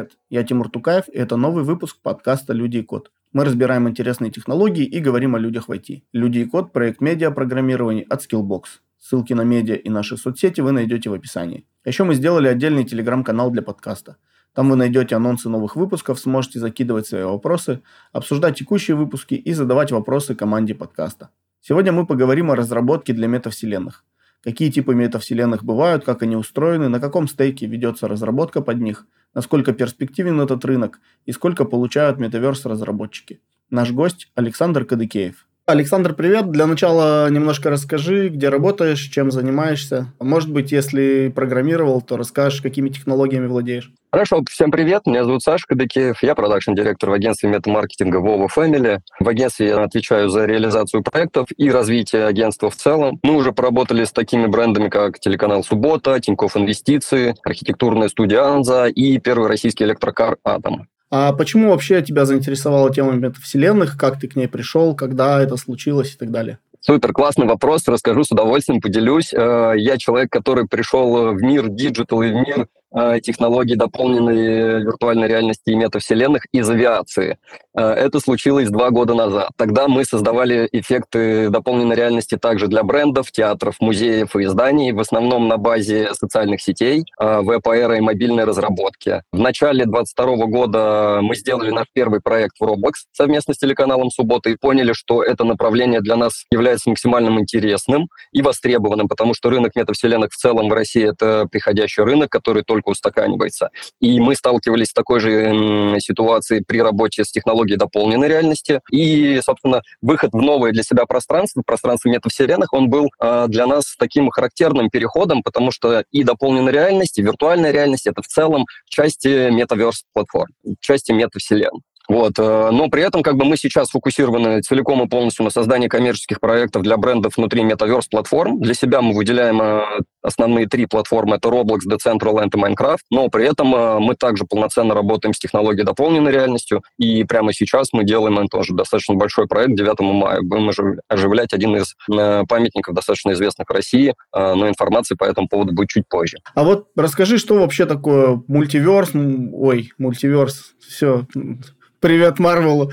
привет! Я Тимур Тукаев, и это новый выпуск подкаста «Люди и код». Мы разбираем интересные технологии и говорим о людях в IT. «Люди и код» – проект медиапрограммирования от Skillbox. Ссылки на медиа и наши соцсети вы найдете в описании. Еще мы сделали отдельный телеграм-канал для подкаста. Там вы найдете анонсы новых выпусков, сможете закидывать свои вопросы, обсуждать текущие выпуски и задавать вопросы команде подкаста. Сегодня мы поговорим о разработке для метавселенных какие типы метавселенных бывают, как они устроены, на каком стейке ведется разработка под них, насколько перспективен этот рынок и сколько получают метаверс разработчики. Наш гость Александр Кадыкеев. Александр, привет. Для начала немножко расскажи, где работаешь, чем занимаешься. Может быть, если программировал, то расскажешь, какими технологиями владеешь. Хорошо, всем привет, меня зовут Саша Кадыкеев, я продакшн-директор в агентстве метамаркетинга Вова Family. В агентстве я отвечаю за реализацию проектов и развитие агентства в целом. Мы уже поработали с такими брендами, как телеканал «Суббота», Тинькофф Инвестиции, архитектурная студия «Анза» и первый российский электрокар «Атом». А почему вообще тебя заинтересовала тема метавселенных? Как ты к ней пришел? Когда это случилось и так далее? Супер, классный вопрос, расскажу с удовольствием, поделюсь. Э, я человек, который пришел в мир digital и в мир технологий дополненной виртуальной реальности и метавселенных из авиации. Э, это случилось два года назад. Тогда мы создавали эффекты дополненной реальности также для брендов, театров, музеев и изданий, в основном на базе социальных сетей, э, WebAR и мобильной разработки. В начале 2022 года мы сделали наш первый проект в Roblox совместно с телеканалом «Суббота» и поняли, что это направление для нас является максимальным интересным и востребованным, потому что рынок метавселенных в целом в России — это приходящий рынок, который только только устаканивается. И мы сталкивались с такой же ситуацией при работе с технологией дополненной реальности. И, собственно, выход в новое для себя пространство, пространство метавселенных, он был э, для нас таким характерным переходом, потому что и дополненная реальность, и виртуальная реальность — это в целом части метаверс-платформ, части метавселенной. Вот. Э, но при этом как бы мы сейчас фокусированы целиком и полностью на создании коммерческих проектов для брендов внутри Metaverse платформ. Для себя мы выделяем э, основные три платформы. Это Roblox, Decentraland и Minecraft. Но при этом э, мы также полноценно работаем с технологией дополненной реальностью. И прямо сейчас мы делаем тоже достаточно большой проект 9 мая. Будем оживлять один из памятников, достаточно известных в России. Но информации по этому поводу будет чуть позже. А вот расскажи, что вообще такое мультиверс? Ой, мультиверс. Все, Привет, Марвелу.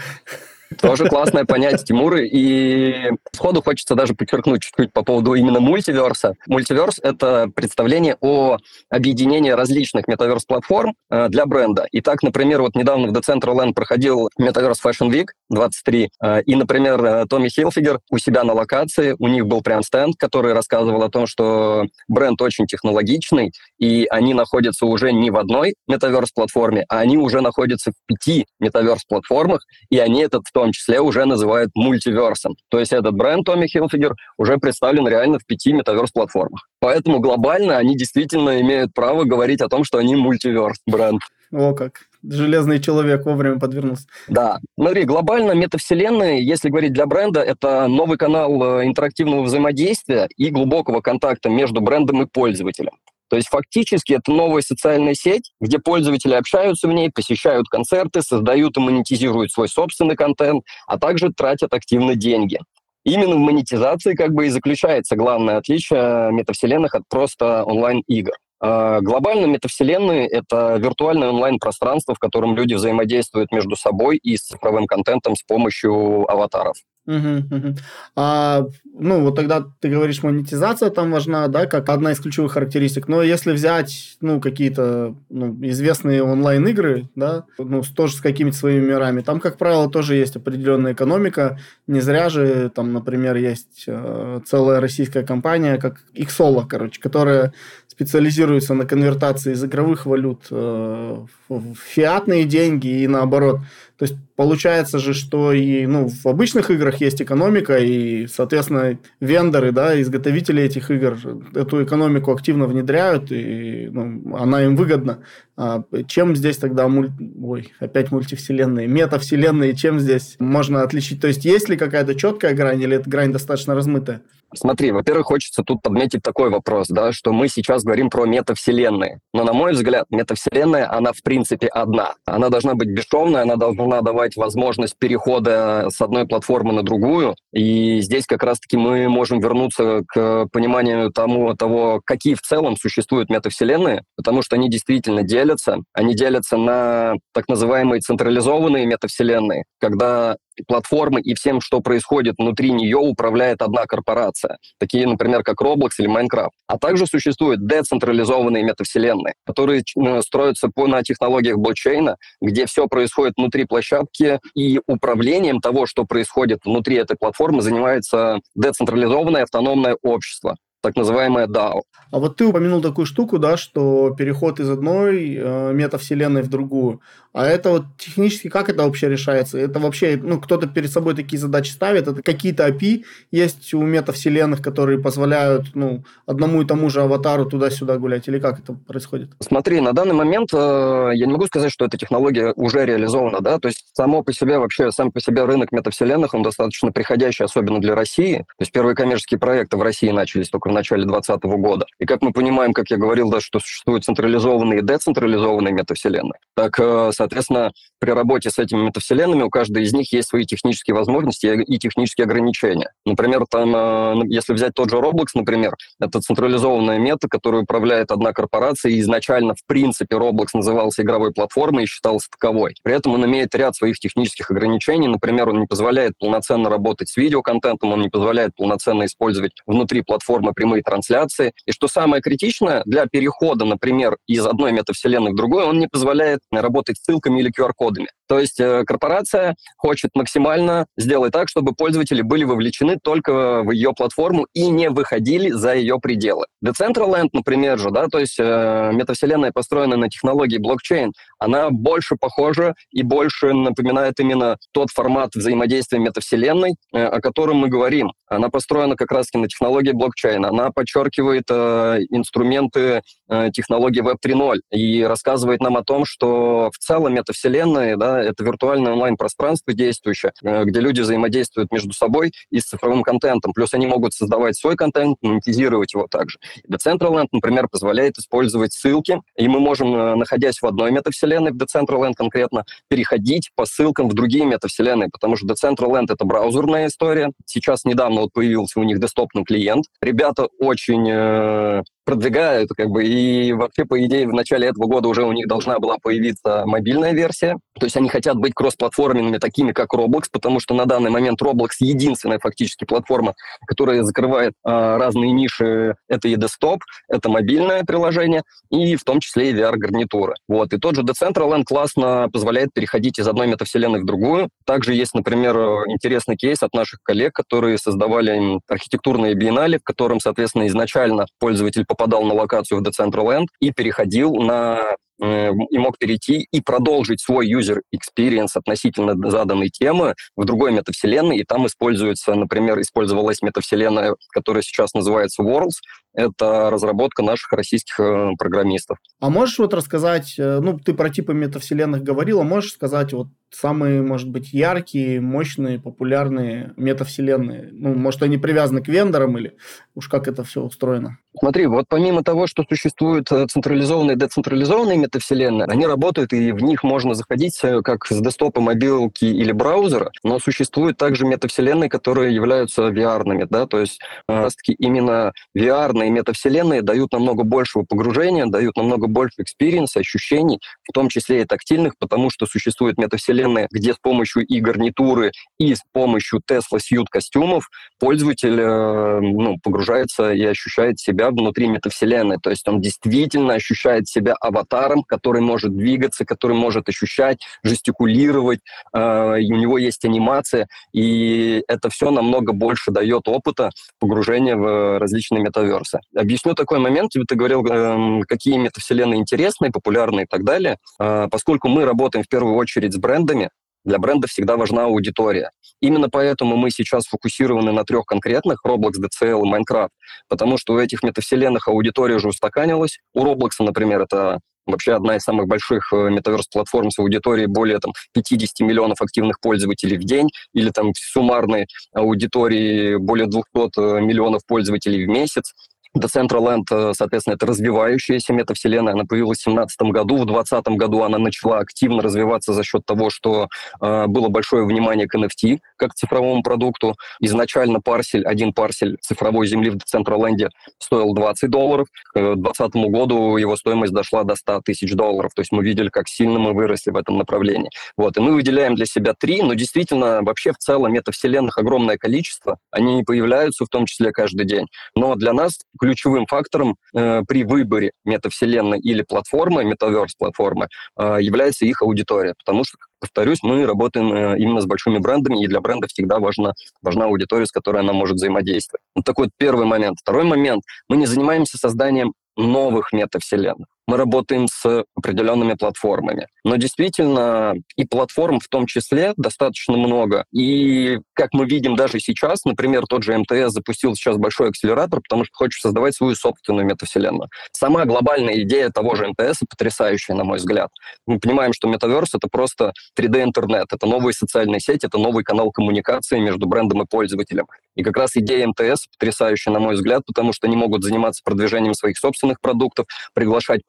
Тоже классное понятие, Тимуры. И сходу хочется даже подчеркнуть чуть-чуть по поводу именно мультиверса. Мультиверс — это представление о объединении различных метаверс-платформ э, для бренда. И так, например, вот недавно в Decentraland проходил Metaverse Fashion Week 23, э, и, например, э, Томми Хилфигер у себя на локации, у них был прям стенд, который рассказывал о том, что бренд очень технологичный, и они находятся уже не в одной метаверс-платформе, а они уже находятся в пяти метаверс-платформах, и они этот том числе уже называют мультиверсом. То есть этот бренд Томми Хилфигер уже представлен реально в пяти метаверс-платформах. Поэтому глобально они действительно имеют право говорить о том, что они мультиверс бренд. О как. Железный человек вовремя подвернулся. Да. Смотри, глобально метавселенная, если говорить для бренда, это новый канал э, интерактивного взаимодействия и глубокого контакта между брендом и пользователем. То есть фактически это новая социальная сеть, где пользователи общаются в ней, посещают концерты, создают и монетизируют свой собственный контент, а также тратят активно деньги. Именно в монетизации как бы и заключается главное отличие метавселенных от просто онлайн-игр. А, глобально метавселенные — это виртуальное онлайн-пространство, в котором люди взаимодействуют между собой и с цифровым контентом с помощью аватаров. Угу, угу. А, ну, вот тогда ты говоришь, монетизация там важна, да, как одна из ключевых характеристик. Но если взять, ну, какие-то ну, известные онлайн-игры, да, ну, тоже с какими-то своими мирами, там, как правило, тоже есть определенная экономика. Не зря же, там, например, есть э, целая российская компания, как Xolo, короче, которая специализируется на конвертации из игровых валют э, в фиатные деньги и наоборот. То есть получается же, что и ну, в обычных играх есть экономика, и, соответственно, вендоры, да, изготовители этих игр эту экономику активно внедряют, и ну, она им выгодна. А чем здесь тогда, муль... ой, опять мультивселенные, метавселенные, чем здесь можно отличить? То есть есть ли какая-то четкая грань, или эта грань достаточно размытая? Смотри, во-первых, хочется тут подметить такой вопрос, да, что мы сейчас говорим про метавселенные. Но, на мой взгляд, метавселенная, она в принципе одна. Она должна быть бесшовной, она должна давать возможность перехода с одной платформы на другую. И здесь как раз-таки мы можем вернуться к пониманию тому, того, какие в целом существуют метавселенные, потому что они действительно делятся. Они делятся на так называемые централизованные метавселенные, когда платформы и всем, что происходит внутри нее, управляет одна корпорация. Такие, например, как Roblox или Minecraft. А также существуют децентрализованные метавселенные, которые э, строятся по, на технологиях блокчейна, где все происходит внутри площадки, и управлением того, что происходит внутри этой платформы, занимается децентрализованное автономное общество так называемое DAO. А вот ты упомянул такую штуку, да, что переход из одной э, метавселенной в другую. А это вот технически как это вообще решается? Это вообще, ну, кто-то перед собой такие задачи ставит? Это какие-то API есть у метавселенных, которые позволяют, ну, одному и тому же аватару туда-сюда гулять? Или как это происходит? Смотри, на данный момент э, я не могу сказать, что эта технология уже реализована, да, то есть само по себе вообще, сам по себе рынок метавселенных, он достаточно приходящий, особенно для России. То есть первые коммерческие проекты в России начались только в начале 2020 года. И как мы понимаем, как я говорил, да, что существуют централизованные и децентрализованные метавселенные, так, э, соответственно, при работе с этими метавселенными у каждой из них есть свои технические возможности и технические ограничения. Например, там, э, если взять тот же Roblox, например, это централизованная мета, которую управляет одна корпорация, и изначально, в принципе, Roblox назывался игровой платформой и считался таковой. При этом он имеет ряд своих технических ограничений. Например, он не позволяет полноценно работать с видеоконтентом, он не позволяет полноценно использовать внутри платформы прямые трансляции. И что самое критичное, для перехода, например, из одной метавселенной в другую, он не позволяет работать ссылками или QR-кодами. То есть э, корпорация хочет максимально сделать так, чтобы пользователи были вовлечены только в ее платформу и не выходили за ее пределы. Decentraland, например же, да, то есть э, метавселенная, построенная на технологии блокчейн, она больше похожа и больше напоминает именно тот формат взаимодействия метавселенной, э, о котором мы говорим. Она построена как раз на технологии блокчейн, она подчеркивает э, инструменты э, технологии Web 3.0 и рассказывает нам о том, что в целом метавселенная, да, это виртуальное онлайн-пространство действующее, э, где люди взаимодействуют между собой и с цифровым контентом. Плюс они могут создавать свой контент, монетизировать его также. Decentraland, например, позволяет использовать ссылки, и мы можем, э, находясь в одной метавселенной, в Decentraland конкретно, переходить по ссылкам в другие метавселенные, потому что Decentraland — это браузерная история. Сейчас недавно вот появился у них десктопный клиент. Ребята очень э, продвигают, как бы, и вообще, по идее, в начале этого года уже у них должна была появиться мобильная версия. То есть они хотят быть кроссплатформенными, такими как Roblox, потому что на данный момент Roblox единственная фактически платформа, которая закрывает а, разные ниши. Это и десктоп, это мобильное приложение, и в том числе и VR-гарнитуры. Вот. И тот же Decentraland классно позволяет переходить из одной метавселенной в другую. Также есть, например, интересный кейс от наших коллег, которые создавали архитектурные биеннале, в котором, соответственно, изначально пользователь попадал на локацию в Decentraland и переходил на Э, и мог перейти и продолжить свой user experience относительно заданной темы в другой метавселенной, и там используется, например, использовалась метавселенная, которая сейчас называется Worlds, это разработка наших российских э, программистов. А можешь вот рассказать, э, ну, ты про типы метавселенных говорил, а можешь сказать вот самые, может быть, яркие, мощные, популярные метавселенные? Ну, может, они привязаны к вендорам или уж как это все устроено? Смотри, вот помимо того, что существуют централизованные и децентрализованные метавселенные, они работают, и в них можно заходить э, как с десктопа, мобилки или браузера, но существуют также метавселенные, которые являются VR-ными, да, то есть как раз-таки именно VR -ные метавселенные дают намного большего погружения, дают намного больше experience -а, ощущений, в том числе и тактильных, потому что существуют метавселенные, где с помощью и гарнитуры, и с помощью Teslasuit костюмов пользователь э, ну, погружается и ощущает себя внутри метавселенной, то есть он действительно ощущает себя аватаром, который может двигаться, который может ощущать, жестикулировать, э, и у него есть анимация, и это все намного больше дает опыта погружения в различные метаверсы. Объясню такой момент, ты говорил, э, какие метавселенные интересные, популярные и так далее. Э, поскольку мы работаем в первую очередь с брендами, для бренда всегда важна аудитория. Именно поэтому мы сейчас фокусированы на трех конкретных, Roblox, DCL и Minecraft, потому что у этих метавселенных аудитория уже устаканилась. У Roblox, например, это вообще одна из самых больших метаверс-платформ с аудиторией более там, 50 миллионов активных пользователей в день, или там суммарной аудитории более 200 миллионов пользователей в месяц. Decentraland, э, соответственно, это развивающаяся метавселенная. Она появилась в 2017 году. В 2020 году она начала активно развиваться за счет того, что э, было большое внимание к NFT как к цифровому продукту. Изначально парсель, один парсель цифровой земли в Decentraland стоил 20 долларов. К 2020 году его стоимость дошла до 100 тысяч долларов. То есть мы видели, как сильно мы выросли в этом направлении. Вот. И мы выделяем для себя три, но действительно вообще в целом метавселенных огромное количество. Они появляются в том числе каждый день. Но для нас ключевым фактором э, при выборе метавселенной или платформы, метаверс-платформы, э, является их аудитория. Потому что, повторюсь, мы работаем э, именно с большими брендами, и для бренда всегда важна, важна аудитория, с которой она может взаимодействовать. Вот такой вот первый момент. Второй момент. Мы не занимаемся созданием новых метавселенных мы работаем с определенными платформами. Но действительно и платформ в том числе достаточно много. И как мы видим даже сейчас, например, тот же МТС запустил сейчас большой акселератор, потому что хочет создавать свою собственную метавселенную. Сама глобальная идея того же МТС потрясающая, на мой взгляд. Мы понимаем, что метаверс — это просто 3D-интернет, это новые социальные сети, это новый канал коммуникации между брендом и пользователем. И как раз идея МТС потрясающая, на мой взгляд, потому что они могут заниматься продвижением своих собственных продуктов, приглашать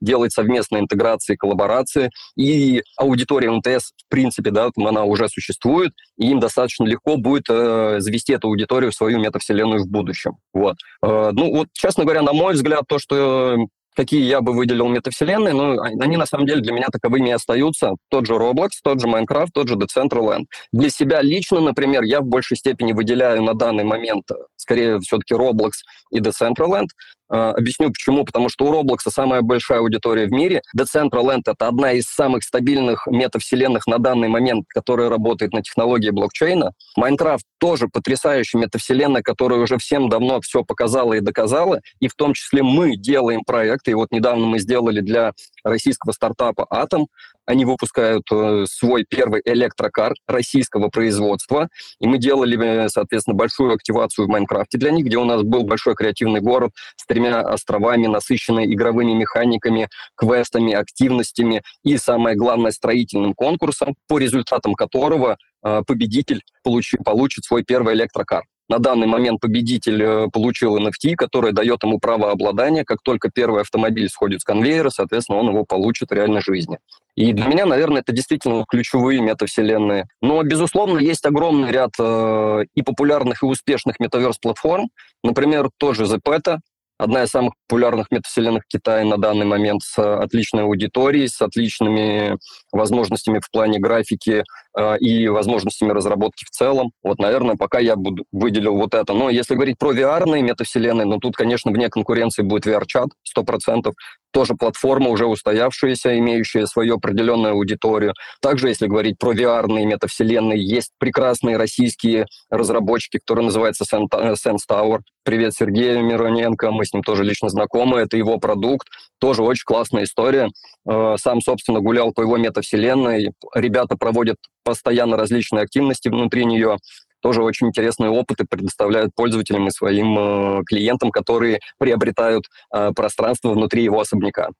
делать совместные интеграции, коллаборации. И аудитория МТС, в принципе, да, она уже существует, и им достаточно легко будет э, завести эту аудиторию в свою метавселенную в будущем. Вот. Э, ну, вот, честно говоря, на мой взгляд, то, что какие я бы выделил метавселенные, но они на самом деле для меня таковыми и остаются. Тот же Roblox, тот же Minecraft, тот же Decentraland. Для себя лично, например, я в большей степени выделяю на данный момент э, скорее все-таки Roblox и Decentraland, а, объясню почему. Потому что у Roblox самая большая аудитория в мире. Decentraland — это одна из самых стабильных метавселенных на данный момент, которая работает на технологии блокчейна. Minecraft тоже потрясающая метавселенная, которая уже всем давно все показала и доказала. И в том числе мы делаем проекты. И вот недавно мы сделали для российского стартапа «Атом». Они выпускают э, свой первый электрокар российского производства. И мы делали, э, соответственно, большую активацию в Майнкрафте для них, где у нас был большой креативный город с тремя островами, насыщенный игровыми механиками, квестами, активностями и, самое главное, строительным конкурсом, по результатам которого э, победитель получи, получит свой первый электрокар. На данный момент победитель э, получил NFT, который дает ему право обладания. Как только первый автомобиль сходит с конвейера, соответственно, он его получит в реальной жизни. И для меня, наверное, это действительно ключевые метавселенные. Но, безусловно, есть огромный ряд э, и популярных, и успешных метаверс-платформ. Например, тоже Zepeta, одна из самых популярных метавселенных в Китае на данный момент с отличной аудиторией, с отличными возможностями в плане графики э, и возможностями разработки в целом. Вот, наверное, пока я буду, выделил вот это. Но если говорить про VR-ные метавселенные, ну тут, конечно, вне конкуренции будет VR-чат 100% тоже платформа, уже устоявшаяся, имеющая свою определенную аудиторию. Также, если говорить про VR-ные метавселенные, есть прекрасные российские разработчики, которые называются Sense Tower. Привет Сергею Мироненко, мы с ним тоже лично знакомы, это его продукт, тоже очень классная история. Э, сам, собственно, гулял по его метавселенной, ребята проводят постоянно различные активности внутри нее, тоже очень интересные опыты предоставляют пользователям и своим э, клиентам, которые приобретают э, пространство внутри его особняка.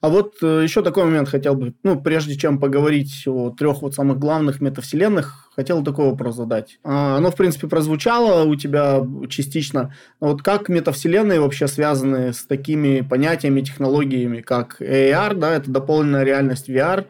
А вот э, еще такой момент хотел бы, ну, прежде чем поговорить о трех вот самых главных метавселенных, хотел такой вопрос задать. А, оно, в принципе, прозвучало у тебя частично. Но вот как метавселенные вообще связаны с такими понятиями, технологиями, как AR, да, это дополненная реальность VR,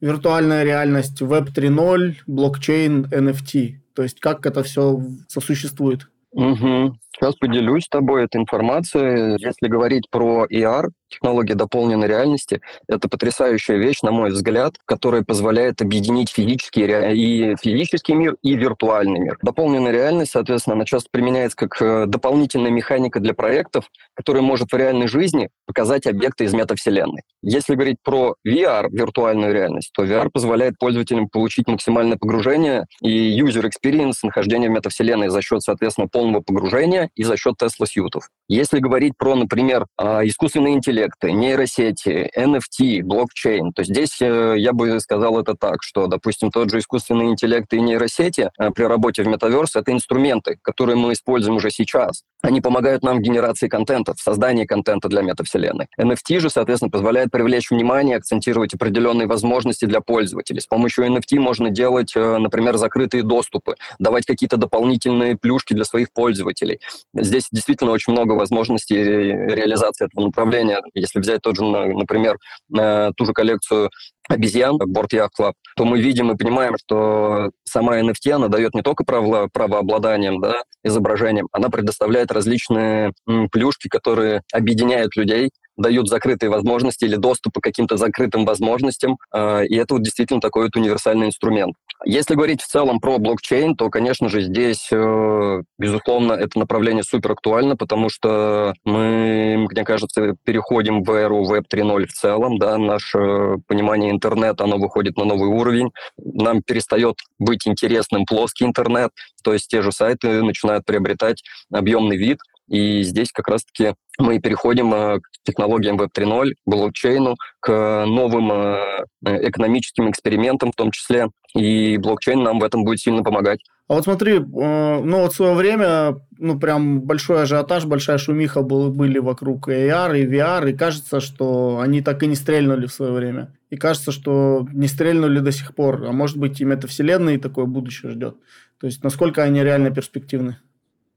виртуальная реальность Web 3.0, блокчейн, NFT? То есть как это все сосуществует? Угу. Сейчас поделюсь с тобой этой информацией. Если говорить про ER, технология дополненной реальности, это потрясающая вещь, на мой взгляд, которая позволяет объединить физический и физический мир и виртуальный мир. Дополненная реальность, соответственно, она часто применяется как э, дополнительная механика для проектов, которая может в реальной жизни показать объекты из метавселенной. Если говорить про VR, виртуальную реальность, то VR позволяет пользователям получить максимальное погружение и user experience нахождения в метавселенной за счет, соответственно, полного погружения и за счет Tesla сьютов. Если говорить про, например, а, искусственные интеллекты, нейросети, NFT, блокчейн, то здесь э, я бы сказал это так, что, допустим, тот же искусственный интеллект и нейросети э, при работе в Metaverse — это инструменты, которые мы используем уже сейчас. Они помогают нам в генерации контента, в создании контента для метавселенной. NFT же, соответственно, позволяет привлечь внимание, акцентировать определенные возможности для пользователей. С помощью NFT можно делать, э, например, закрытые доступы, давать какие-то дополнительные плюшки для своих пользователей. Здесь действительно очень много возможностей реализации этого направления. Если взять тот же, например, ту же коллекцию обезьян, Board Yacht Club, то мы видим и понимаем, что сама NFT, она дает не только право, правообладанием, да, изображением, она предоставляет различные м, плюшки, которые объединяют людей, дают закрытые возможности или доступ к каким-то закрытым возможностям, э, и это вот действительно такой вот универсальный инструмент. Если говорить в целом про блокчейн, то, конечно же, здесь, э, безусловно, это направление супер актуально, потому что мы, мне кажется, переходим в эру Web 3.0 в целом, да, наше понимание интернета, оно выходит на новый уровень, нам перестает быть интересным плоский интернет, то есть те же сайты начинают приобретать объемный вид, и здесь как раз-таки мы переходим э, к технологиям Web 3.0, блокчейну, к новым э, экономическим экспериментам в том числе. И блокчейн нам в этом будет сильно помогать. А вот смотри, э, ну вот в свое время, ну прям большой ажиотаж, большая шумиха был, были вокруг AR и VR, и кажется, что они так и не стрельнули в свое время. И кажется, что не стрельнули до сих пор. А может быть и метавселенные такое будущее ждет. То есть насколько они реально перспективны?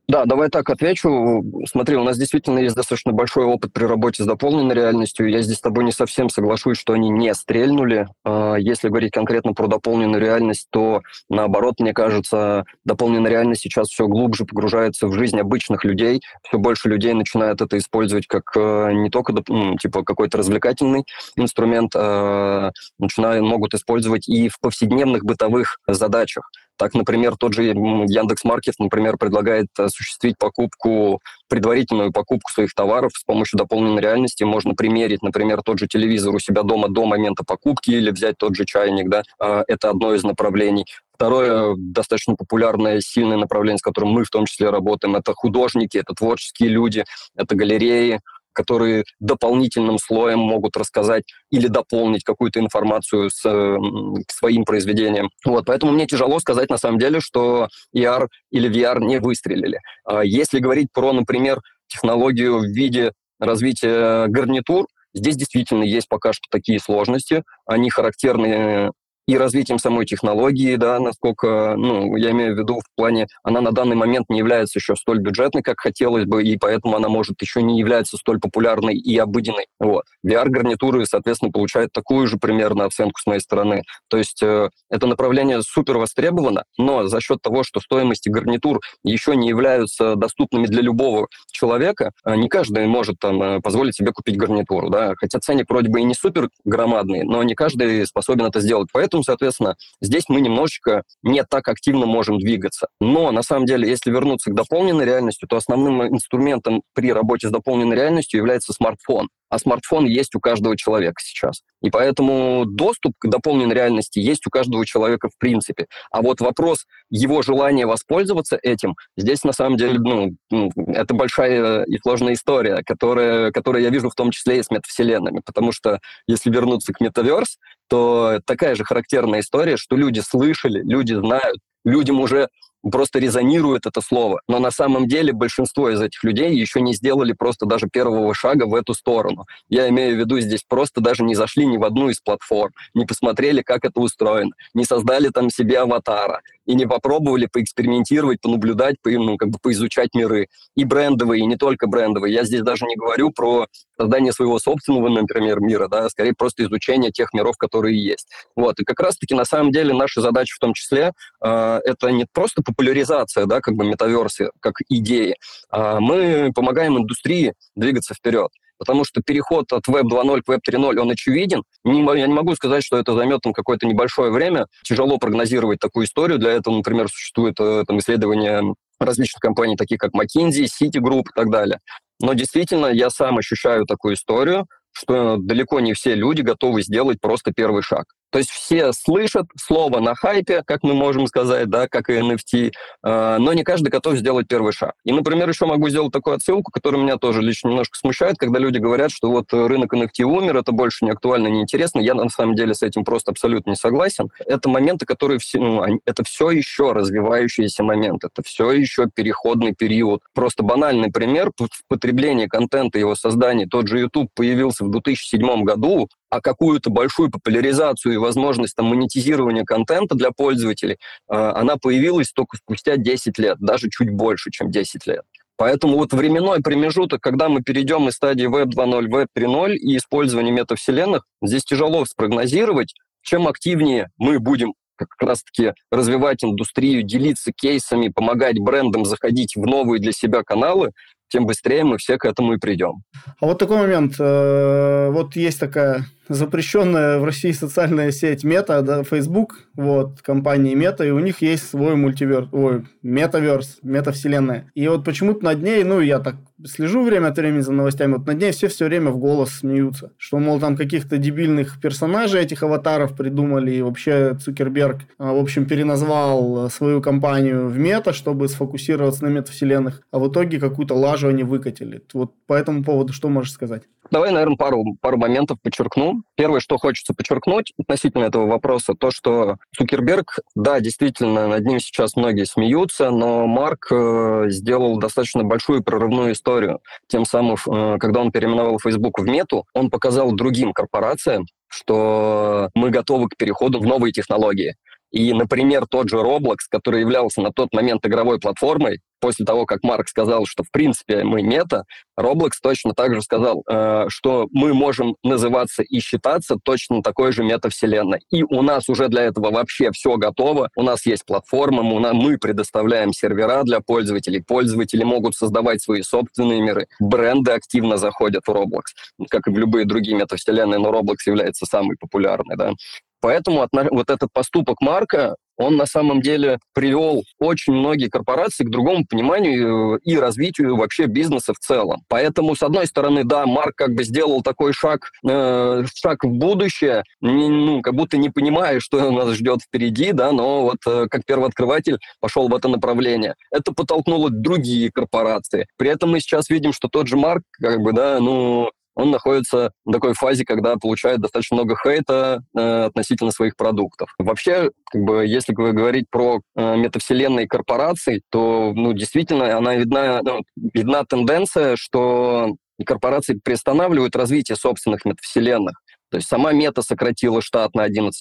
Да, давай так отвечу. Смотри, у нас действительно есть достаточно большой опыт при работе с дополненной реальностью. Я здесь с тобой не совсем соглашусь, что они не стрельнули. А, если говорить конкретно про дополненную реальность, то наоборот, мне кажется, дополненная реальность сейчас все глубже погружается в жизнь обычных людей. Все больше людей начинают это использовать как э, не только ну, типа какой-то развлекательный инструмент, а начинают, могут использовать и в повседневных бытовых задачах. Так, например, тот же Яндекс Маркет, например, предлагает осуществить покупку, предварительную покупку своих товаров с помощью дополненной реальности. Можно примерить, например, тот же телевизор у себя дома до момента покупки или взять тот же чайник. Да? А, это одно из направлений. Второе, достаточно популярное, сильное направление, с которым мы в том числе работаем, это художники, это творческие люди, это галереи, которые дополнительным слоем могут рассказать или дополнить какую-то информацию с, к своим произведениям. Вот, поэтому мне тяжело сказать на самом деле, что ER или VR не выстрелили. А если говорить про, например, технологию в виде развития гарнитур, Здесь действительно есть пока что такие сложности. Они характерны и развитием самой технологии, да, насколько, ну, я имею в виду в плане, она на данный момент не является еще столь бюджетной, как хотелось бы, и поэтому она может еще не является столь популярной и обыденной. Вот. VR-гарнитуры, соответственно, получают такую же примерно оценку с моей стороны. То есть э, это направление супер востребовано, но за счет того, что стоимости гарнитур еще не являются доступными для любого человека, э, не каждый может там э, позволить себе купить гарнитуру, да, хотя ценник вроде бы и не супер громадный, но не каждый способен это сделать. Поэтому Поэтому, соответственно, здесь мы немножечко не так активно можем двигаться. Но, на самом деле, если вернуться к дополненной реальности, то основным инструментом при работе с дополненной реальностью является смартфон а смартфон есть у каждого человека сейчас. И поэтому доступ к дополненной реальности есть у каждого человека в принципе. А вот вопрос его желания воспользоваться этим, здесь на самом деле, ну, ну это большая и сложная история, которая, которую я вижу в том числе и с метавселенными. Потому что если вернуться к метаверс, то такая же характерная история, что люди слышали, люди знают, людям уже просто резонирует это слово. Но на самом деле большинство из этих людей еще не сделали просто даже первого шага в эту сторону. Я имею в виду здесь просто даже не зашли ни в одну из платформ, не посмотрели, как это устроено, не создали там себе аватара и не попробовали поэкспериментировать, понаблюдать, по, ну, как бы поизучать миры. И брендовые, и не только брендовые. Я здесь даже не говорю про создание своего собственного, например, мира, да, скорее просто изучение тех миров, которые есть. Вот. И как раз-таки на самом деле наша задача в том числе э, это не просто популяризация, да, как бы метаверсы, как идеи. А мы помогаем индустрии двигаться вперед. Потому что переход от Web 2.0 к Web 3.0, он очевиден. Не, я не могу сказать, что это займет там какое-то небольшое время. Тяжело прогнозировать такую историю. Для этого, например, существует э, там, исследования различных компаний, таких как McKinsey, Citigroup и так далее. Но действительно, я сам ощущаю такую историю, что далеко не все люди готовы сделать просто первый шаг. То есть все слышат слово на хайпе, как мы можем сказать, да, как и NFT, э, но не каждый готов сделать первый шаг. И, например, еще могу сделать такую отсылку, которая меня тоже лично немножко смущает, когда люди говорят, что вот рынок NFT умер, это больше не актуально, не интересно. Я на самом деле с этим просто абсолютно не согласен. Это моменты, которые все, ну, это все еще развивающиеся моменты, это все еще переходный период. Просто банальный пример потребления контента, его создания. Тот же YouTube появился в 2007 году, а какую-то большую популяризацию и возможность там, монетизирования контента для пользователей, э, она появилась только спустя 10 лет, даже чуть больше, чем 10 лет. Поэтому вот временной промежуток, когда мы перейдем из стадии Web 2.0 в Web 3.0 и использование метавселенных, здесь тяжело спрогнозировать. Чем активнее мы будем как раз-таки развивать индустрию, делиться кейсами, помогать брендам заходить в новые для себя каналы, тем быстрее мы все к этому и придем. А вот такой момент. Э, вот есть такая запрещенная в России социальная сеть Мета, да, Facebook, вот, компании Мета, и у них есть свой мультиверс, ой, метаверс, метавселенная. И вот почему-то над ней, ну, я так слежу время от времени за новостями, вот над ней все все время в голос смеются, что, мол, там каких-то дебильных персонажей этих аватаров придумали, и вообще Цукерберг, а, в общем, переназвал свою компанию в Мета, чтобы сфокусироваться на метавселенных, а в итоге какую-то лажу они выкатили. Вот по этому поводу что можешь сказать? Давай, наверное, пару, пару моментов подчеркну. Первое, что хочется подчеркнуть относительно этого вопроса, то, что Цукерберг, да, действительно, над ним сейчас многие смеются, но Марк э, сделал достаточно большую прорывную историю. Тем самым, э, когда он переименовал Facebook в Мету, он показал другим корпорациям, что мы готовы к переходу в новые технологии. И, например, тот же Roblox, который являлся на тот момент игровой платформой, после того, как Марк сказал, что в принципе мы мета, Roblox точно так же сказал, э, что мы можем называться и считаться точно такой же метавселенной. И у нас уже для этого вообще все готово. У нас есть платформа, мы, предоставляем сервера для пользователей. Пользователи могут создавать свои собственные миры. Бренды активно заходят в Roblox, как и в любые другие метавселенные, но Roblox является самой популярной. Да? Поэтому вот этот поступок Марка, он на самом деле привел очень многие корпорации к другому пониманию и развитию вообще бизнеса в целом. Поэтому, с одной стороны, да, Марк как бы сделал такой шаг, э, шаг в будущее, не, ну, как будто не понимая, что нас ждет впереди, да, но вот э, как первооткрыватель пошел в это направление. Это подтолкнуло другие корпорации. При этом мы сейчас видим, что тот же Марк, как бы, да, ну, он находится в такой фазе, когда получает достаточно много хейта э, относительно своих продуктов. Вообще, как бы, если говорить про э, метавселенные корпораций, то ну, действительно она видна, ну, видна тенденция, что корпорации приостанавливают развитие собственных метавселенных. То есть сама Мета сократила штат на 11%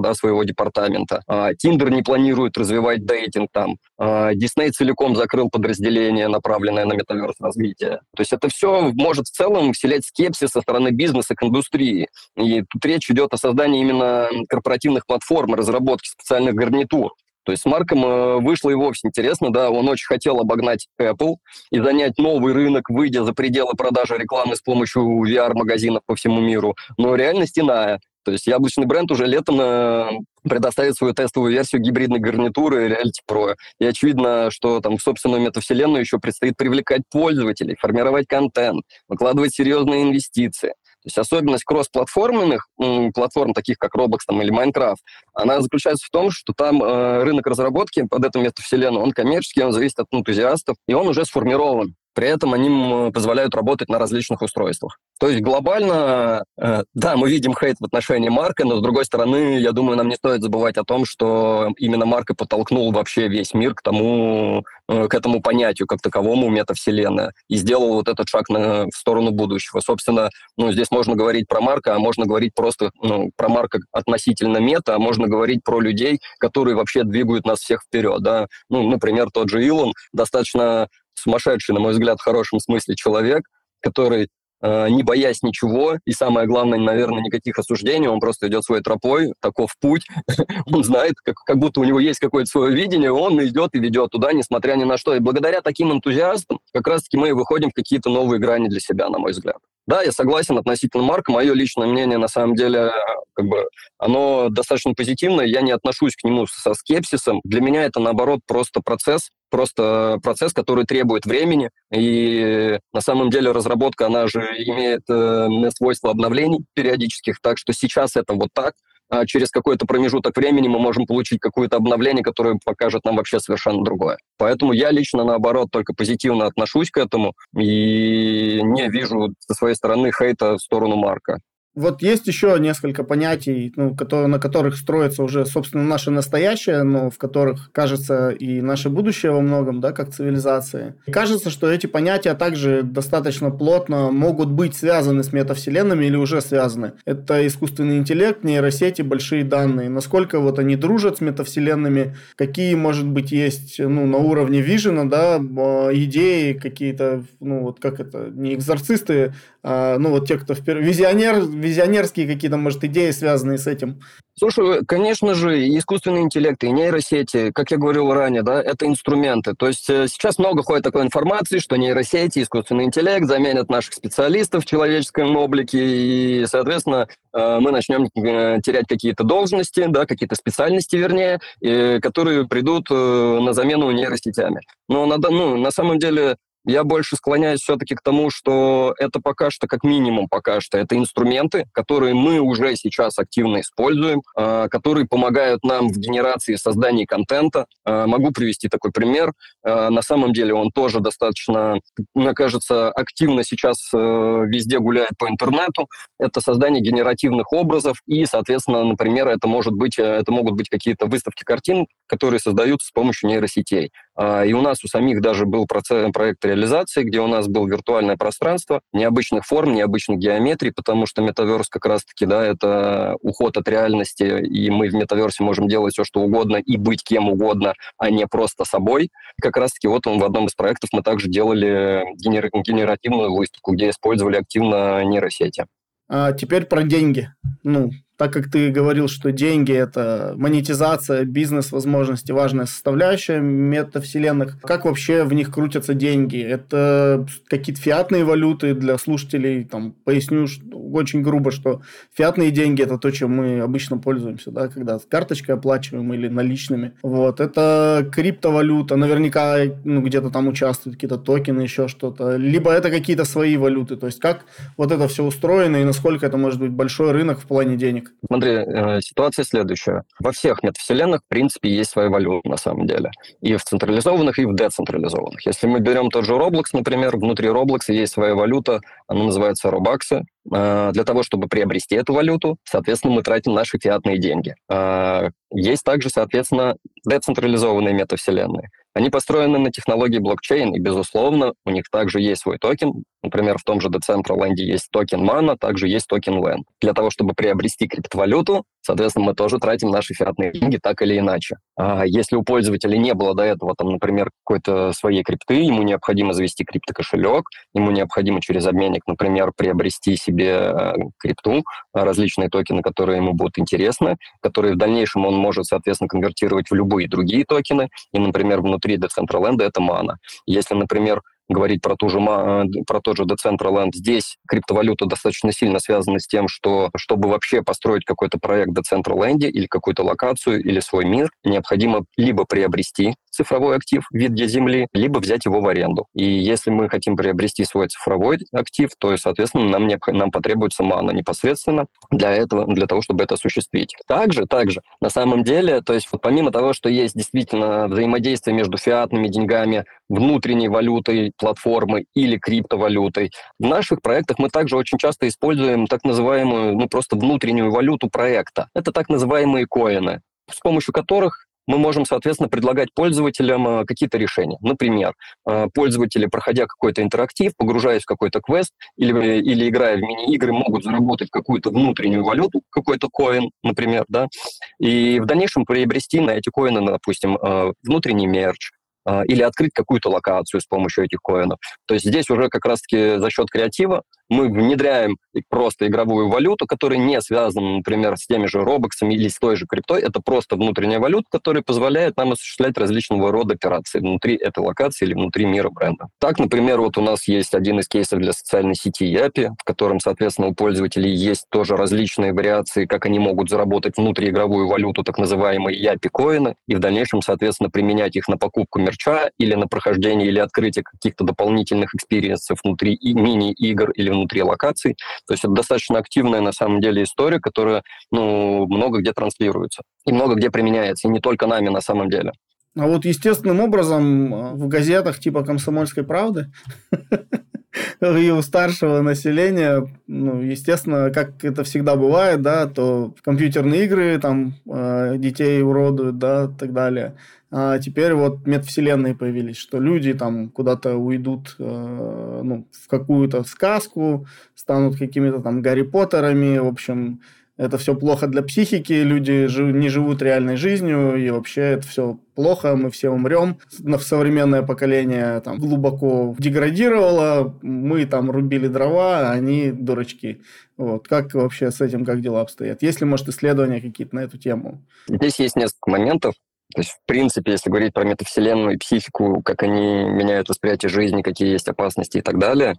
да, своего департамента. Тиндер а, не планирует развивать дейтинг там. А, Дисней целиком закрыл подразделение, направленное на метаверс развитие. То есть это все может в целом вселять скепсис со стороны бизнеса к индустрии. И тут речь идет о создании именно корпоративных платформ, разработке специальных гарнитур. То есть с Марком э, вышло и вовсе интересно, да, он очень хотел обогнать Apple и занять новый рынок, выйдя за пределы продажи рекламы с помощью VR-магазинов по всему миру. Но реальность иная. То есть яблочный бренд уже летом э, предоставит свою тестовую версию гибридной гарнитуры Reality Pro. И очевидно, что там в собственную метавселенную еще предстоит привлекать пользователей, формировать контент, выкладывать серьезные инвестиции. Есть особенность кроссплатформенных платформ, таких как Roblox там, или Minecraft, она заключается в том, что там э, рынок разработки под эту метавселенную, он коммерческий, он зависит от энтузиастов, и он уже сформирован. При этом они позволяют работать на различных устройствах. То есть глобально, э, да, мы видим хейт в отношении Марка, но с другой стороны, я думаю, нам не стоит забывать о том, что именно Марк и подтолкнул вообще весь мир к тому, э, к этому понятию как таковому метавселенная и сделал вот этот шаг на, в сторону будущего. Собственно, ну, здесь можно говорить про Марка, а можно говорить просто ну, про Марка относительно мета, а можно говорить про людей, которые вообще двигают нас всех вперед. Да? Ну, например, тот же Илон достаточно сумасшедший, на мой взгляд, в хорошем смысле человек, который э, не боясь ничего, и самое главное, наверное, никаких осуждений, он просто идет своей тропой, таков путь, он знает, как, как будто у него есть какое-то свое видение, он идет и ведет туда, несмотря ни на что. И благодаря таким энтузиастам как раз-таки мы и выходим в какие-то новые грани для себя, на мой взгляд. Да, я согласен относительно Марка. Мое личное мнение, на самом деле, как бы, оно достаточно позитивное. Я не отношусь к нему со скепсисом. Для меня это, наоборот, просто процесс, просто процесс, который требует времени. И на самом деле разработка, она же имеет э, свойство обновлений периодических. Так что сейчас это вот так. А через какой-то промежуток времени мы можем получить какое-то обновление, которое покажет нам вообще совершенно другое. Поэтому я лично, наоборот, только позитивно отношусь к этому и не вижу со своей стороны хейта в сторону Марка. Вот есть еще несколько понятий, ну, которые, на которых строится уже, собственно, наше настоящее, но в которых, кажется, и наше будущее во многом, да, как цивилизации. И кажется, что эти понятия также достаточно плотно могут быть связаны с метавселенными или уже связаны. Это искусственный интеллект, нейросети, большие данные. Насколько вот они дружат с метавселенными, какие, может быть, есть, ну, на уровне вижена, да, идеи какие-то, ну, вот как это, не экзорцисты, ну, вот те, кто вперед, визионер, визионерские какие-то, может, идеи, связанные с этим? Слушай, конечно же, искусственный интеллект, и нейросети, как я говорил ранее, да, это инструменты. То есть э, сейчас много ходит такой информации, что нейросети, искусственный интеллект заменят наших специалистов в человеческом облике, и, соответственно, э, мы начнем э, терять какие-то должности, да, какие-то специальности, вернее, которые придут на замену нейросетями. Но на, ну, на самом деле я больше склоняюсь все-таки к тому, что это пока что, как минимум пока что, это инструменты, которые мы уже сейчас активно используем, а, которые помогают нам в генерации создании контента. А, могу привести такой пример. А, на самом деле он тоже достаточно, мне кажется, активно сейчас э, везде гуляет по интернету. Это создание генеративных образов и, соответственно, например, это может быть, э, это могут быть какие-то выставки картин, которые создаются с помощью нейросетей. И у нас у самих даже был процесс, проект реализации, где у нас было виртуальное пространство необычных форм, необычных геометрий, потому что метаверс как раз-таки, да, это уход от реальности, и мы в метаверсе можем делать все, что угодно и быть кем угодно, а не просто собой. Как раз-таки вот в одном из проектов мы также делали генер... генеративную выставку, где использовали активно нейросети. А теперь про деньги. Ну, так как ты говорил, что деньги – это монетизация, бизнес-возможности, важная составляющая метавселенных, как вообще в них крутятся деньги? Это какие-то фиатные валюты для слушателей? Там, поясню очень грубо, что фиатные деньги – это то, чем мы обычно пользуемся, да, когда с карточкой оплачиваем или наличными. Вот. Это криптовалюта, наверняка ну, где-то там участвуют какие-то токены, еще что-то. Либо это какие-то свои валюты. То есть, как вот это все устроено и насколько это может быть большой рынок в плане денег? Смотри, э, ситуация следующая. Во всех метавселенных, в принципе, есть своя валюта на самом деле. И в централизованных, и в децентрализованных. Если мы берем тот же Roblox, например, внутри Roblox есть своя валюта, она называется Robux. Э, для того, чтобы приобрести эту валюту, соответственно, мы тратим наши фиатные деньги. Э, есть также, соответственно, децентрализованные метавселенные. Они построены на технологии блокчейн, и, безусловно, у них также есть свой токен. Например, в том же Decentraland есть токен Mana, также есть токен LAND. Для того, чтобы приобрести криптовалюту, соответственно, мы тоже тратим наши фиатные деньги так или иначе. А если у пользователя не было до этого, там, например, какой-то своей крипты, ему необходимо завести криптокошелек, ему необходимо через обменник, например, приобрести себе э, крипту, различные токены, которые ему будут интересны, которые в дальнейшем он может, соответственно, конвертировать в любые другие токены, и, например, внутри Decentraland это мана. Если, например, говорить про, ту же, э, про тот же Decentraland, здесь криптовалюта достаточно сильно связана с тем, что чтобы вообще построить какой-то проект Decentraland или какую-то локацию или свой мир, необходимо либо приобрести цифровой актив в виде земли, либо взять его в аренду. И если мы хотим приобрести свой цифровой актив, то, соответственно, нам, не, нам потребуется мана непосредственно для этого, для того, чтобы это осуществить. Также, также, на самом деле, то есть вот помимо того, что есть действительно взаимодействие между фиатными деньгами, внутренней валютой платформы или криптовалютой, в наших проектах мы также очень часто используем так называемую, ну, просто внутреннюю валюту проекта. Это так называемые коины с помощью которых мы можем, соответственно, предлагать пользователям э, какие-то решения. Например, э, пользователи, проходя какой-то интерактив, погружаясь в какой-то квест или, или играя в мини-игры, могут заработать какую-то внутреннюю валюту, какой-то коин, например, да, и в дальнейшем приобрести на эти коины, допустим, э, внутренний мерч, или открыть какую-то локацию с помощью этих коинов. То есть здесь уже как раз-таки за счет креатива мы внедряем просто игровую валюту, которая не связана, например, с теми же Robux -ами или с той же криптой. Это просто внутренняя валюта, которая позволяет нам осуществлять различного рода операции внутри этой локации или внутри мира бренда. Так, например, вот у нас есть один из кейсов для социальной сети Yappy, в котором, соответственно, у пользователей есть тоже различные вариации, как они могут заработать внутриигровую валюту, так называемые Yappy-коины, и в дальнейшем, соответственно, применять их на покупку мерча или на прохождение или открытие каких-то дополнительных experience -ов внутри мини-игр или внутри локаций. То есть это достаточно активная на самом деле история, которая ну, много где транслируется и много где применяется, и не только нами на самом деле. А вот естественным образом э, в газетах типа «Комсомольской правды» и у старшего населения, ну, естественно, как это всегда бывает, да, то компьютерные игры там э, детей уродуют, да, и так далее. А теперь вот метавселенные появились, что люди там куда-то уйдут э, ну, в какую-то сказку, станут какими-то там Гарри Поттерами, в общем, это все плохо для психики, люди не живут реальной жизнью, и вообще это все плохо, мы все умрем. В современное поколение там глубоко деградировало, мы там рубили дрова, а они дурачки. Вот. Как вообще с этим, как дела обстоят? Есть ли, может, исследования какие-то на эту тему? Здесь есть несколько моментов. То есть, в принципе, если говорить про метавселенную и психику, как они меняют восприятие жизни, какие есть опасности и так далее,